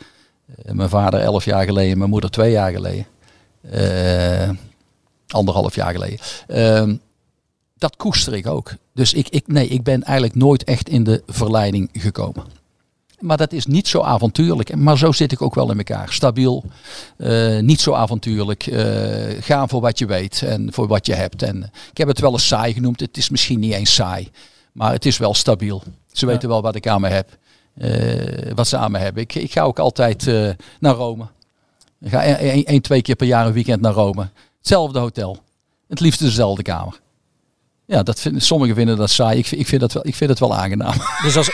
Uh, mijn vader elf jaar geleden, mijn moeder twee jaar geleden. anderhalf jaar geleden. Ehm, dat koester ik ook. Dus ik, ik, nee, ik ben eigenlijk nooit echt in de verleiding gekomen. Maar dat is niet zo avontuurlijk. Maar zo zit ik ook wel in elkaar. Stabiel, uh, niet zo avontuurlijk. Uh, gaan voor wat je weet en voor wat je hebt. En ik heb het wel eens saai genoemd. Het is misschien niet eens saai. Maar het is wel stabiel. Ze ja. weten wel wat ik aan me heb. Uh, wat ze aan me hebben. Ik, ik ga ook altijd naar Rome. Ik ga één, twee keer per jaar een weekend naar Rome. Hetzelfde hotel. Het liefst dezelfde kamer. Ja, dat vind, sommigen vinden dat saai. Ik, ik, vind dat wel, ik vind het wel aangenaam. Dus als,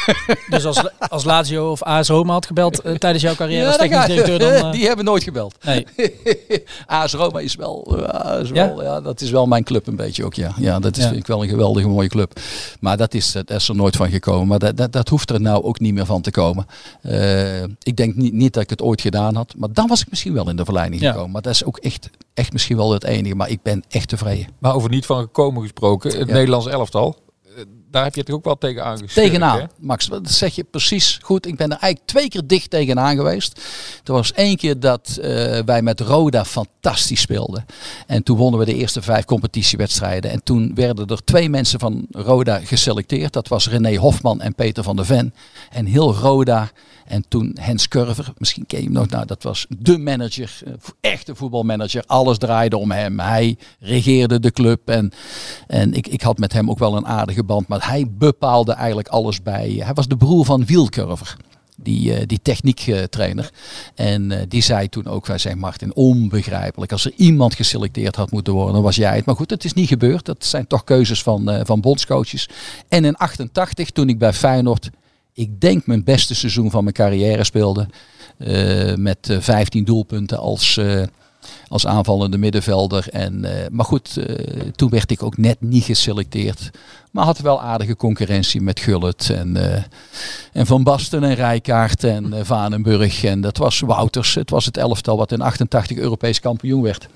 dus als, als Lazio of AS Roma had gebeld uh, tijdens jouw carrière ja, als technisch directeur dan... Uh... Die hebben nooit gebeld. Nee. AS Roma is wel, uh, is wel ja? ja? dat is wel mijn club een beetje ook, ja. Ja, dat is ja. vind ik wel een geweldige mooie club. Maar dat is, dat is er nooit van gekomen. Maar dat, dat, dat hoeft er nou ook niet meer van te komen. ik denk niet, niet dat ik het ooit gedaan had. Maar dan was ik misschien wel in de verleiding gekomen. Maar dat is ook echt, echt misschien wel het enige. Maar ik ben echt tevreden. Maar over niet van gekomen gesproken het. Nederlands elftal. Daar heb je toch ook wel tegen aangeschreven. Tegenaan, Max. Dat zeg je precies goed. Ik ben er eigenlijk twee keer dicht tegenaan geweest. Er was één keer dat eh, wij met Roda fantastisch speelden. En toen wonnen we de eerste vijf competitiewedstrijden. En toen werden er twee mensen van Roda geselecteerd. Dat was René Hofman en Peter van der Ven. En heel Roda en toen Hens Curver, misschien ken je hem nog, nou, dat was de manager, eh, echte voetbalmanager. Alles draaide om hem. Hij regeerde de club en, en ik, ik had met hem ook wel een aardige band. Maar hij bepaalde eigenlijk alles bij. Hij was de broer van Wielkurver. Die, uh, die techniektrainer. en uh, die zei toen ook, wij zijn Martin, onbegrijpelijk. Als er iemand geselecteerd had moeten worden, dan was jij het. Maar goed, het is niet gebeurd. Dat zijn toch keuzes van, van bondscoaches. En in 88, toen ik bij Feyenoord ik denk mijn beste seizoen van mijn carrière speelde. Met uh, 15 doelpunten als, als aanvallende middenvelder. En, maar goed, toen werd ik ook net niet geselecteerd. Maar had wel aardige concurrentie met Gullit en, en Van Basten en Rijkaard en Vanenburg. En dat was Wouters. Het was het elftal wat in 88 Europees kampioen werd.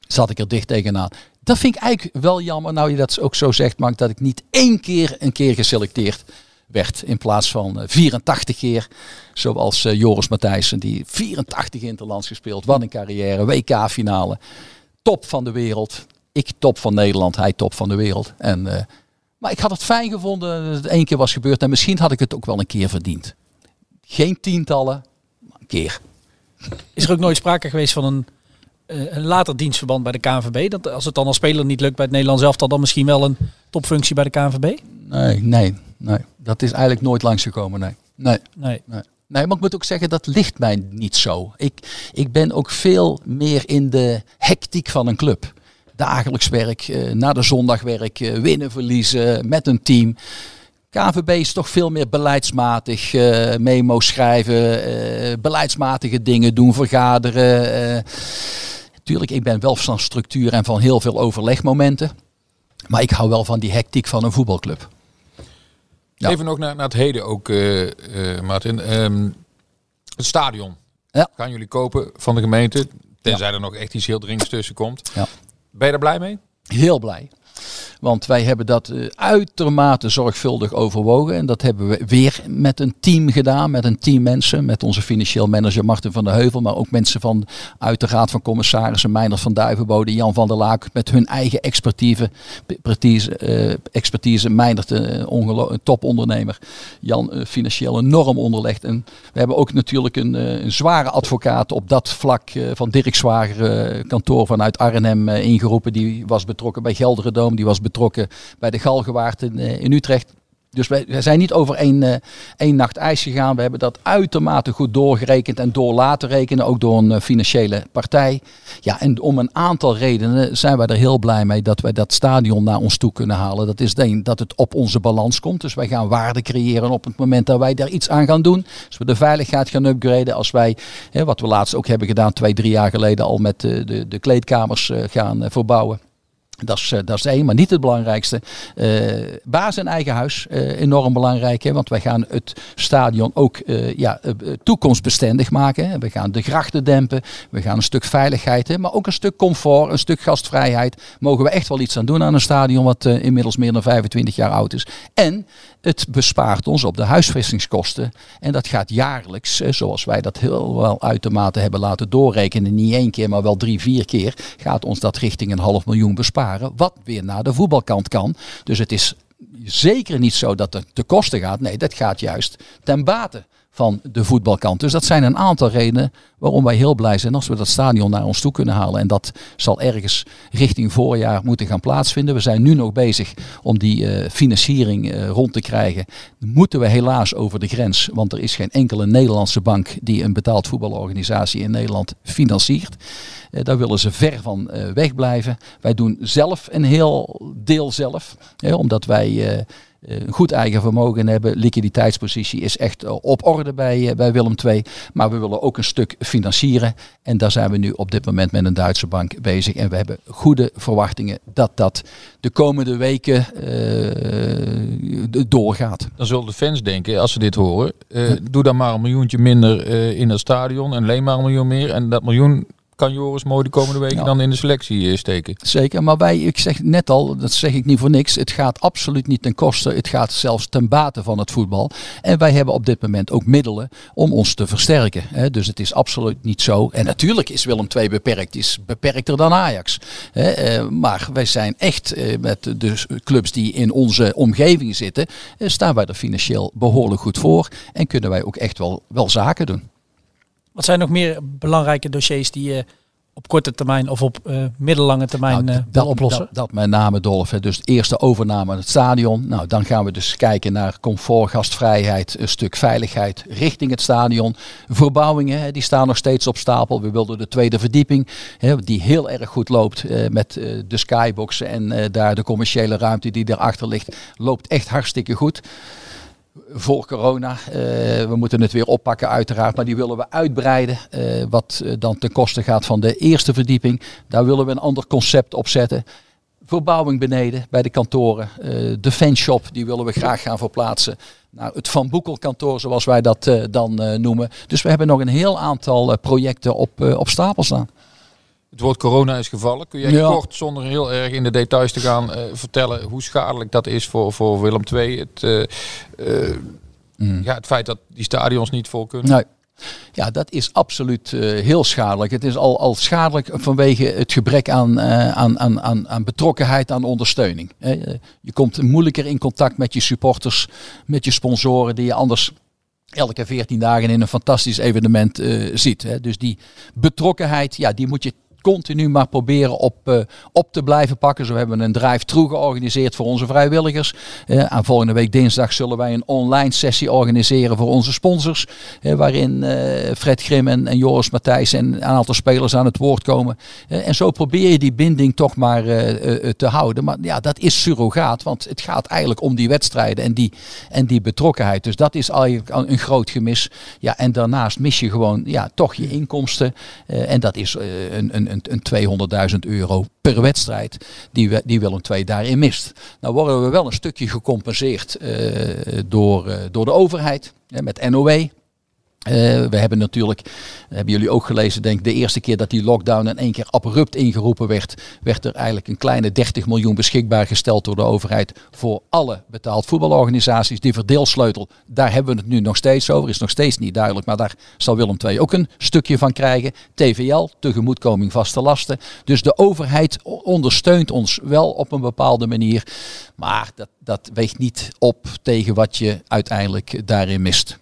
Zat ik er dicht tegenaan. Dat vind ik eigenlijk wel jammer, nou je dat ook zo zegt, Mark, dat ik niet één keer een keer geselecteerd werd in plaats van 84 keer. Zoals uh, Joris Matthijssen, die 84 interlands gespeeld. Wat een carrière, WK-finale. Top van de wereld. Ik top van Nederland, hij top van de wereld. En, uh, maar ik had het fijn gevonden dat het één keer was gebeurd. En misschien had ik het ook wel een keer verdiend. Geen tientallen, maar een keer. Is er ook nooit sprake geweest van een, een later dienstverband bij de KNVB? Dat als het dan als speler niet lukt bij het Nederlands elftal, dan misschien wel een topfunctie bij de KNVB? Nee, nee, nee. Dat is eigenlijk nooit langsgekomen, nee. Nee. nee. nee. Nee, maar ik moet ook zeggen, dat ligt mij niet zo. Ik, ik ben ook veel meer in de hectiek van een club. Dagelijks werk, uh, na de zondag werk, uh, winnen, verliezen, met een team. KVB is toch veel meer beleidsmatig, uh, memo's schrijven, beleidsmatige dingen doen, vergaderen. Tuurlijk, ik ben wel van structuur en van heel veel overlegmomenten. Maar ik hou wel van die hectiek van een voetbalclub. Ja. Even nog naar, naar het heden ook, uh, uh, Martin. Um, het stadion. Ja. Gaan jullie kopen van de gemeente? Tenzij ja. er nog echt iets heel dringends tussen komt. Ja. Ben je er blij mee? Heel blij. Want wij hebben dat uh, uitermate zorgvuldig overwogen. En dat hebben we weer met een team gedaan. Met een team mensen. Met onze financieel manager Martin van der Heuvel. Maar ook mensen van uit de Raad van Commissarissen. Meindert van Duivenbode. Jan van der Laak. Met hun eigen expertise. expertise, uh, expertise. Uh, een topondernemer. Jan financieel enorm onderlegd. En we hebben ook natuurlijk een, een zware advocaat op dat vlak. van Dirk Zwager kantoor vanuit Arnhem ingeroepen. Die was betrokken bij Gelderdoom. Die was betrokken bij de Galgenwaard in, in Utrecht. Dus wij, zijn niet over één, uh, één nacht ijs gegaan. We hebben dat uitermate goed doorgerekend en door laten rekenen, ook door een uh, financiële partij. Ja, en om een aantal redenen zijn wij er heel blij mee dat wij dat stadion naar ons toe kunnen halen. Dat is één, dat het op onze balans komt. Dus wij gaan waarde creëren op het moment dat wij daar iets aan gaan doen. Als we de veiligheid gaan upgraden, als wij, hè, wat we laatst ook hebben gedaan, twee, drie jaar geleden al met de, de, kleedkamers gaan verbouwen. Dat is, dat is één, maar niet het belangrijkste. Uh, baas en eigen huis, uh, enorm belangrijk. Hè, want wij gaan het stadion ook ja, toekomstbestendig maken. Hè. We gaan de grachten dempen. We gaan een stuk veiligheid, hè, maar ook een stuk comfort, een stuk gastvrijheid. Mogen we echt wel iets aan doen aan een stadion wat inmiddels meer dan 25 jaar oud is. En het bespaart ons op de huisvestingskosten. En dat gaat jaarlijks, zoals wij dat heel wel uitermate hebben laten doorrekenen. Niet één keer, maar wel drie, vier keer. Gaat ons dat richting een half miljoen besparen. Wat weer naar de voetbalkant kan. Dus het is zeker niet zo dat het te kosten gaat. Nee, dat gaat juist ten bate van de voetbalkant. Dus dat zijn een aantal redenen waarom wij heel blij zijn als we dat stadion naar ons toe kunnen halen. En dat zal ergens richting voorjaar moeten gaan plaatsvinden. We zijn nu nog bezig om die uh, financiering uh, rond te krijgen. Moeten we helaas over de grens, want er is geen enkele Nederlandse bank die een betaald voetbalorganisatie in Nederland financiert. Uh, daar willen ze ver van wegblijven. Wij doen zelf een heel deel zelf, omdat wij een goed eigen vermogen hebben. Liquiditeitspositie is echt op orde bij, bij Willem II. Maar we willen ook een stuk financieren. En daar zijn we nu op dit moment met een Duitse bank bezig. En we hebben goede verwachtingen dat dat de komende weken uh, doorgaat. Dan zullen de fans denken, als ze dit horen, uh, doe dan maar een miljoentje minder uh, in het stadion en leen maar een miljoen meer. En dat miljoen kan Joris mooi de komende weken Ja. dan in de selectie eh, steken. Zeker, maar wij, ik zeg net al, dat zeg ik niet voor niks. Het gaat absoluut niet ten koste. Het gaat zelfs ten bate van het voetbal. En wij hebben op dit moment ook middelen om ons te versterken. Hè. Dus het is absoluut niet zo. En natuurlijk is Willem II beperkt. Is beperkter dan Ajax. Hè. Eh, maar wij zijn echt eh, met de clubs die in onze omgeving zitten, staan wij er financieel behoorlijk goed voor. En kunnen wij ook echt wel, wel zaken doen. Wat zijn nog meer belangrijke dossiers die je op korte termijn of op eh, middellange termijn Nou, eh, dat, oplossen? Dat, dat met name Dolf. hè. Dus de eerste overname aan het stadion. Nou, dan gaan we dus kijken naar comfort, gastvrijheid, een stuk veiligheid richting het stadion. Verbouwingen, hè, die staan nog steeds op stapel. We wilden de tweede verdieping, hè, die heel erg goed loopt eh, met eh, de skyboxen en eh, daar de commerciële ruimte die daarachter ligt, loopt echt hartstikke goed voor corona. Eh, we moeten het weer oppakken uiteraard, maar die willen we uitbreiden. eh, wat eh, dan ten koste gaat van de eerste verdieping. Daar willen we een ander concept op zetten. Verbouwing beneden bij de kantoren. eh, de fanshop, die willen we graag gaan verplaatsen. naar het Van Boekel kantoor, zoals wij dat dan noemen. Dus we hebben nog een heel aantal projecten op, op stapel staan. Het woord corona is gevallen. Kun jij Ja. kort, zonder heel erg in de details te gaan, eh, vertellen hoe schadelijk dat is voor, voor Willem II? Het, eh, eh, ja, het feit dat die stadions niet vol kunnen. Nee. Ja, dat is absoluut heel schadelijk. Het is al, al schadelijk vanwege het gebrek aan, aan, aan, aan, aan betrokkenheid, aan ondersteuning. je komt moeilijker in contact met je supporters, met je sponsoren, die je anders elke 14 dagen in een fantastisch evenement ziet. Hè. Dus die betrokkenheid, ja, die moet je continu maar proberen op, eh, op te blijven pakken. Zo hebben we een drive-thru georganiseerd voor onze vrijwilligers. Eh, aan volgende week dinsdag zullen wij een online sessie organiseren voor onze sponsors. eh, waarin Fred Grim en, en Joris Matthijs en een aantal spelers aan het woord komen. En zo probeer je die binding toch maar te houden. Maar ja, dat is surrogaat, want het gaat eigenlijk om die wedstrijden en die, en die betrokkenheid. Dus dat is eigenlijk een groot gemis. Ja, en daarnaast mis je gewoon ja, toch je inkomsten. En dat is een, een, een, een 200.000 euro per wedstrijd die, we, die Willem II daarin mist. Nou worden we wel een stukje gecompenseerd eh, door, eh, door de overheid met NOW. Eh, we hebben natuurlijk, hebben jullie ook gelezen, denk de eerste keer dat die lockdown in één keer abrupt ingeroepen werd, werd er eigenlijk een kleine 30 miljoen beschikbaar gesteld door de overheid voor alle betaald voetbalorganisaties. Die verdeelsleutel, daar hebben we het nu nog steeds over, is nog steeds niet duidelijk, maar daar zal Willem II ook een stukje van krijgen. TVL, tegemoetkoming vaste lasten. Dus de overheid ondersteunt ons wel op een bepaalde manier, maar dat, dat weegt niet op tegen wat je uiteindelijk daarin mist.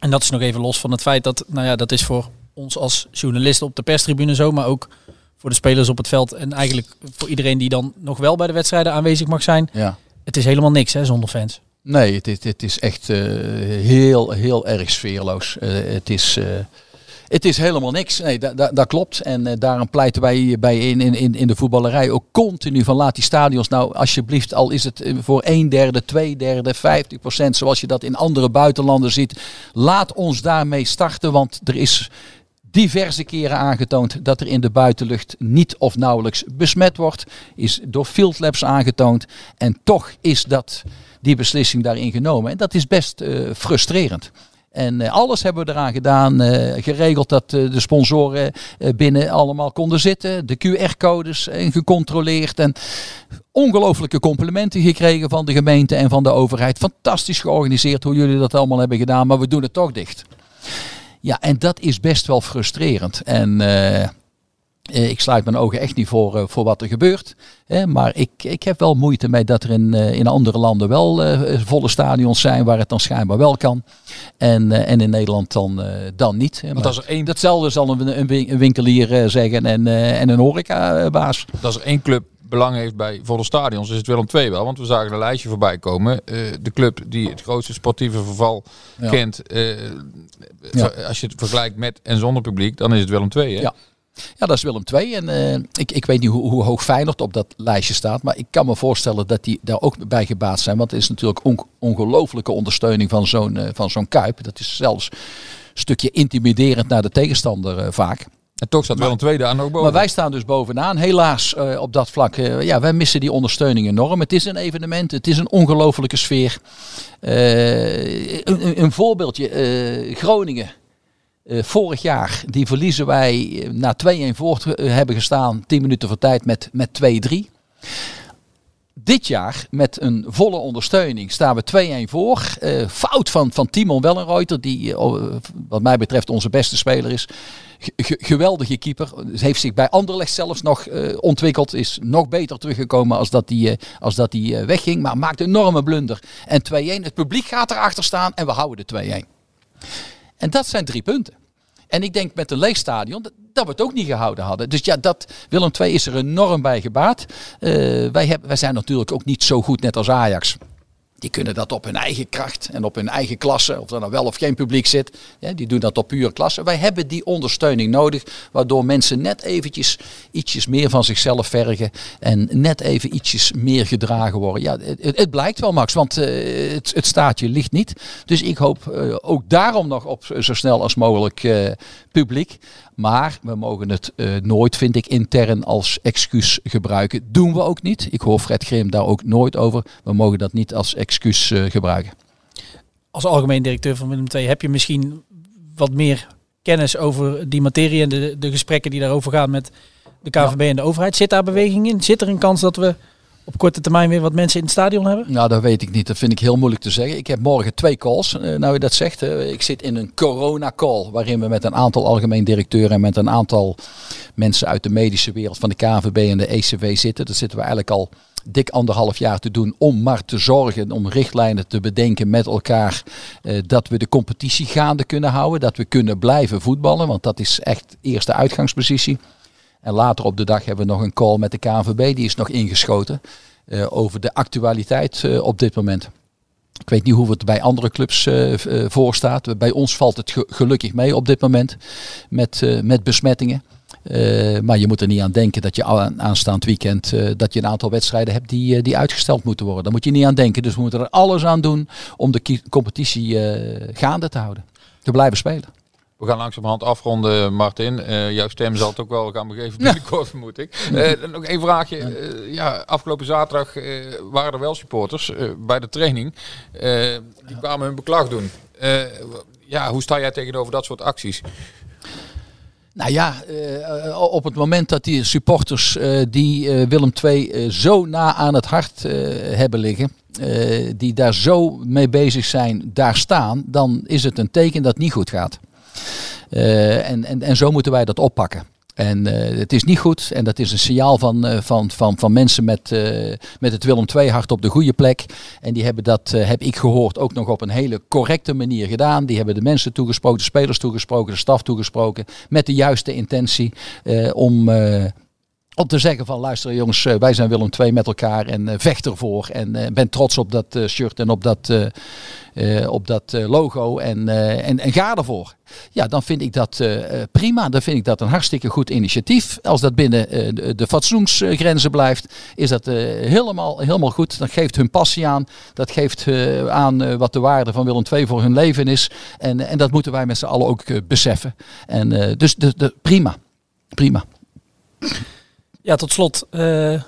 En dat is nog even los van het feit dat, nou ja, dat is voor ons als journalisten op de perstribune zo, maar ook voor de spelers op het veld en eigenlijk voor iedereen die dan nog wel bij de wedstrijden aanwezig mag zijn. Ja. Het is helemaal niks hè, zonder fans. Nee, het, is- het is echt eh, heel, heel erg sfeerloos. Eh, het, is, eh, het is helemaal niks. Nee, da- da- dat klopt. En eh, daarom pleiten wij bij in, in, in- de voetballerij ook continu van laat die stadions nou alsjeblieft, al is het eh, voor een derde, twee derde, 50 procent, zoals je dat in andere buitenlanden ziet. Laat ons daarmee starten, want er is diverse keren aangetoond dat er in de buitenlucht niet of nauwelijks besmet wordt. Is door field labs aangetoond. En toch is dat, die beslissing daarin genomen. En dat is best eh, frustrerend. En eh, alles hebben we eraan gedaan, eh, geregeld dat eh, de sponsoren binnen allemaal konden zitten. De QR-codes gecontroleerd. En ongelooflijke complimenten gekregen van de gemeente en van de overheid. Fantastisch georganiseerd hoe jullie dat allemaal hebben gedaan, maar we doen het toch dicht. Ja, en dat is best wel frustrerend. En ik sluit mijn ogen echt niet voor, eh, voor wat er gebeurt. Hè, maar ik, ik heb wel moeite mee dat er in, eh, in andere landen wel eh, volle stadions zijn waar het dan schijnbaar wel kan. En, eh, en in Nederland dan, eh, dan niet. Maar als er één- Datzelfde zal een, een win- een winkelier eh, zeggen en, eh, en een horecabaas. Dat als er één club belang heeft bij volle stadions, is het Willem II wel. Want we zagen een lijstje voorbij komen. Eh, de club die het grootste sportieve verval Ja. kent. eh, Ja. Als je het vergelijkt met en zonder publiek, dan is het Willem II. Hè? Ja. Ja, dat is Willem II. En eh, ik, ik weet niet hoe, hoe hoog Feyenoord op dat lijstje staat. Maar ik kan me voorstellen dat die daar ook bij gebaat zijn. Want het is natuurlijk on, ongelooflijke ondersteuning van zo'n eh, van zo'n Kuip. Dat is zelfs een stukje intimiderend naar de tegenstander eh, vaak. En toch staat Willem II daar nog boven. Maar wij staan dus bovenaan. Helaas op dat vlak. ja, wij missen die ondersteuning enorm. Het is een evenement. Het is een ongelofelijke sfeer. Een, een- een voorbeeldje. Groningen. Eh, vorig jaar, die verliezen wij eh, na 2-1 voor eh, hebben gestaan, 10 minuten voor tijd met, met 2-3. Dit jaar met een volle ondersteuning staan we 2-1 voor. Eh, fout van, van Timon Wellenreuter, die wat mij betreft onze beste speler is. Ge- geweldige keeper. Heeft zich bij Anderlecht zelfs nog eh, ontwikkeld. Is nog beter teruggekomen als dat hij als dat die, wegging. Maar maakt een enorme blunder. En 2-1. Het publiek gaat erachter staan en we houden de 2-1. En dat zijn drie punten. En ik denk met een leeg stadion dat, we het ook niet gehouden hadden. Dus ja, dat, Willem II is er enorm bij gebaat. Eh, wij, wij zijn natuurlijk ook niet zo goed net als Ajax. Die kunnen dat op hun eigen kracht en op hun eigen klasse, of er nou wel of geen publiek zit. Die doen dat op pure klasse. Wij hebben die ondersteuning nodig, waardoor mensen net eventjes ietsjes meer van zichzelf vergen. En net even ietsjes meer gedragen worden. Ja, het, blijkt wel Max, want eh, het, het staatje ligt niet. Dus ik hoop eh, ook daarom nog op zo snel als mogelijk eh, publiek. Maar we mogen het eh, nooit, vind ik, intern als excuus gebruiken. Doen we ook niet. Ik hoor Fred Grim daar ook nooit over. We mogen dat niet als excuus eh, gebruiken. Als algemeen directeur van Willem II heb je misschien wat meer kennis over die materie en de, de gesprekken die daarover gaan met de KVB en de overheid. Zit daar beweging in? Zit er een kans dat we op korte termijn weer wat mensen in het stadion hebben? Nou, dat weet ik niet. Dat vind ik heel moeilijk te zeggen. Ik heb morgen twee calls, eh, nou je dat zegt. Ik zit in een corona-call, waarin we met een aantal algemeen directeuren en met een aantal mensen uit de medische wereld van de KVB en de ECV zitten. Dat zitten we eigenlijk al dik anderhalf jaar te doen om maar te zorgen, om richtlijnen te bedenken met elkaar, eh, dat we de competitie gaande kunnen houden, dat we kunnen blijven voetballen, want dat is echt eerste uitgangspositie. En later op de dag hebben we nog een call met de KNVB, die is nog ingeschoten, eh, over de actualiteit eh, op dit moment. Ik weet niet hoe het bij andere clubs v- eh, voor staat. Bij ons valt het ge- gelukkig mee op dit moment met, met besmettingen. Maar je moet er niet aan denken dat je aan- aanstaand weekend dat je een aantal wedstrijden hebt die, die uitgesteld moeten worden. Daar moet je niet aan denken. Dus we moeten er alles aan doen om de competitie gaande te houden. Te blijven spelen. We gaan langzamerhand afronden, Martin. Eh, jouw stem zal het ook wel gaan begeven binnenkort, vermoed ik. Eh, nog één vraagje. Eh, ja, afgelopen zaterdag eh, waren er wel supporters eh, bij de training. Eh, die kwamen hun beklag doen. Eh, ja, hoe sta jij tegenover dat soort acties? Nou ja, eh, op het moment dat die supporters eh, die eh, Willem II eh, zo na aan het hart eh, hebben liggen, eh, die daar zo mee bezig zijn, daar staan, dan is het een teken dat het niet goed gaat. Eh, en, en, en zo moeten wij dat oppakken. En eh, het is niet goed en dat is een signaal van, eh, van, van, van mensen met, eh, met het Willem II hart op de goede plek. En die hebben dat, heb ik gehoord, ook nog op een hele correcte manier gedaan. Die hebben de mensen toegesproken, de spelers toegesproken, de staf toegesproken. Met de juiste intentie om, om te zeggen van luister jongens, eh, wij zijn Willem II met elkaar en eh, vecht ervoor. En eh, ben trots op dat shirt en op dat, op dat logo en, en, en ga ervoor. Ja, dan vind ik dat prima. Dan vind ik dat een hartstikke goed initiatief. Als dat binnen de, de fatsoensgrenzen blijft, is dat helemaal, helemaal goed. Dat geeft hun passie aan. Dat geeft aan wat de waarde van Willem II voor hun leven is. En, en dat moeten wij met z'n allen ook beseffen. En, dus de, de, prima. Prima. Ja, tot slot. eh,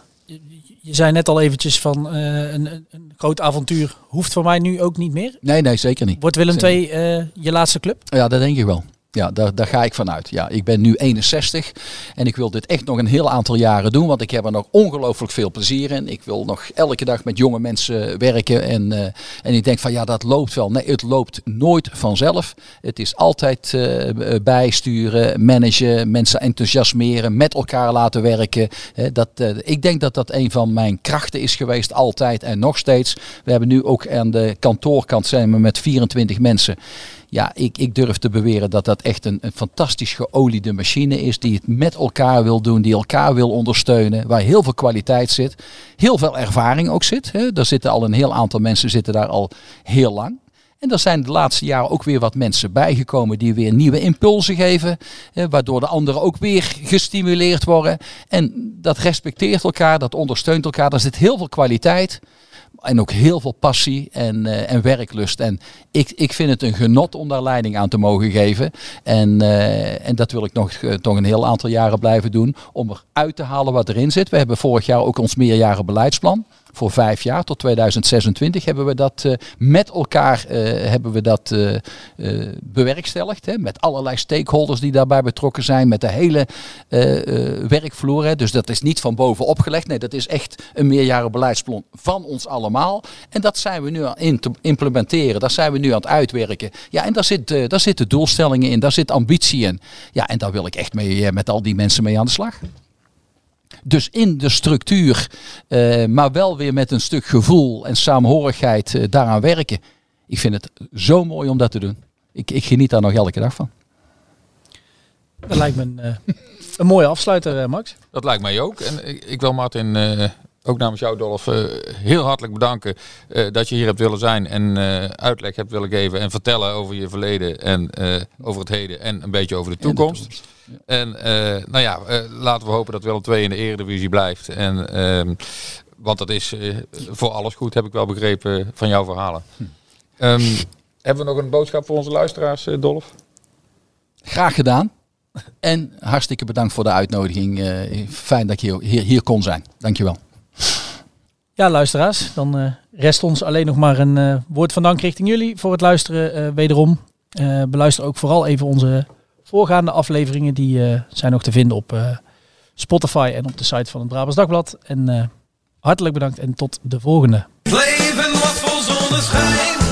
je, zei net al eventjes van eh, een, een, groot avontuur hoeft voor mij nu ook niet meer. Nee, nee, zeker niet. Wordt Willem. II eh, je laatste club? Ja, dat denk ik wel. Ja, daar, ga ik vanuit. Ja, ik ben nu 61 en ik wil dit echt nog een heel aantal jaren doen, want ik heb er nog ongelooflijk veel plezier in. Ik wil nog elke dag met jonge mensen werken en, eh, en ik denk van ja, dat loopt wel. Nee, het loopt nooit vanzelf. Het is altijd eh, bijsturen, managen, mensen enthousiasmeren, met elkaar laten werken. Dat, eh, ik denk dat dat een van mijn krachten is geweest, altijd en nog steeds. We hebben nu ook aan de kantoorkant zijn we met 24 mensen. Ja, ik, ik durf te beweren dat dat echt een, een fantastisch geoliede machine is. Die het met elkaar wil doen, die elkaar wil ondersteunen. Waar heel veel kwaliteit zit. Heel veel ervaring ook zit. Hè. Daar zitten al een heel aantal mensen zitten daar al heel lang. En er zijn de laatste jaren ook weer wat mensen bijgekomen die weer nieuwe impulsen geven. Waardoor de anderen ook weer gestimuleerd worden. En dat respecteert elkaar, dat ondersteunt elkaar. Daar zit heel veel kwaliteit. En ook heel veel passie en, eh, en werklust. En ik, ik vind het een genot om daar leiding aan te mogen geven. En, eh, en dat wil ik nog, eh, nog een heel aantal jaren blijven doen. Om eruit te halen wat erin zit. We hebben vorig jaar ook ons meerjaren beleidsplan. Voor vijf jaar tot 2026 hebben we dat uh, met elkaar uh, hebben we dat uh, bewerkstelligd. Hè, met allerlei stakeholders die daarbij betrokken zijn, met de hele werkvloer. Hè. Dus dat is niet van boven opgelegd. Nee, dat is echt een meerjaren beleidsplan van ons allemaal. En dat zijn we nu aan te implementeren. Dat zijn we nu aan het uitwerken. Ja, en daar, zit, daar zitten doelstellingen in, daar zit ambitie in. Ja, en daar wil ik echt mee met al die mensen mee aan de slag. Dus in de structuur, uh, maar wel weer met een stuk gevoel en saamhorigheid uh, daaraan werken. Ik vind het zo mooi om dat te doen. Ik, ik geniet daar nog elke dag van. Dat lijkt me een, uh, een mooie afsluiter, Max. Dat lijkt mij ook. En ik, ik wil Martin ook namens jou, Dolf, heel hartelijk bedanken dat je hier hebt willen zijn en uitleg hebt willen geven en vertellen over je verleden en over het heden en een beetje over de toekomst. De toekomst. En nou ja, laten we hopen dat Willem 2 in de Eredivisie blijft. En, uh, want dat is voor alles goed, heb ik wel begrepen van jouw verhalen. Hm. Um, hebben we nog een boodschap voor onze luisteraars, Dolf? Graag gedaan. En hartstikke bedankt voor de uitnodiging. fijn dat je hier, hier kon zijn. Dankjewel. Ja, luisteraars, dan rest ons alleen nog maar een woord van dank richting jullie voor het luisteren wederom. beluister ook vooral even onze voorgaande afleveringen die zijn nog te vinden op Spotify en op de site van het Brabants Dagblad. En hartelijk bedankt en tot de volgende. Leven vol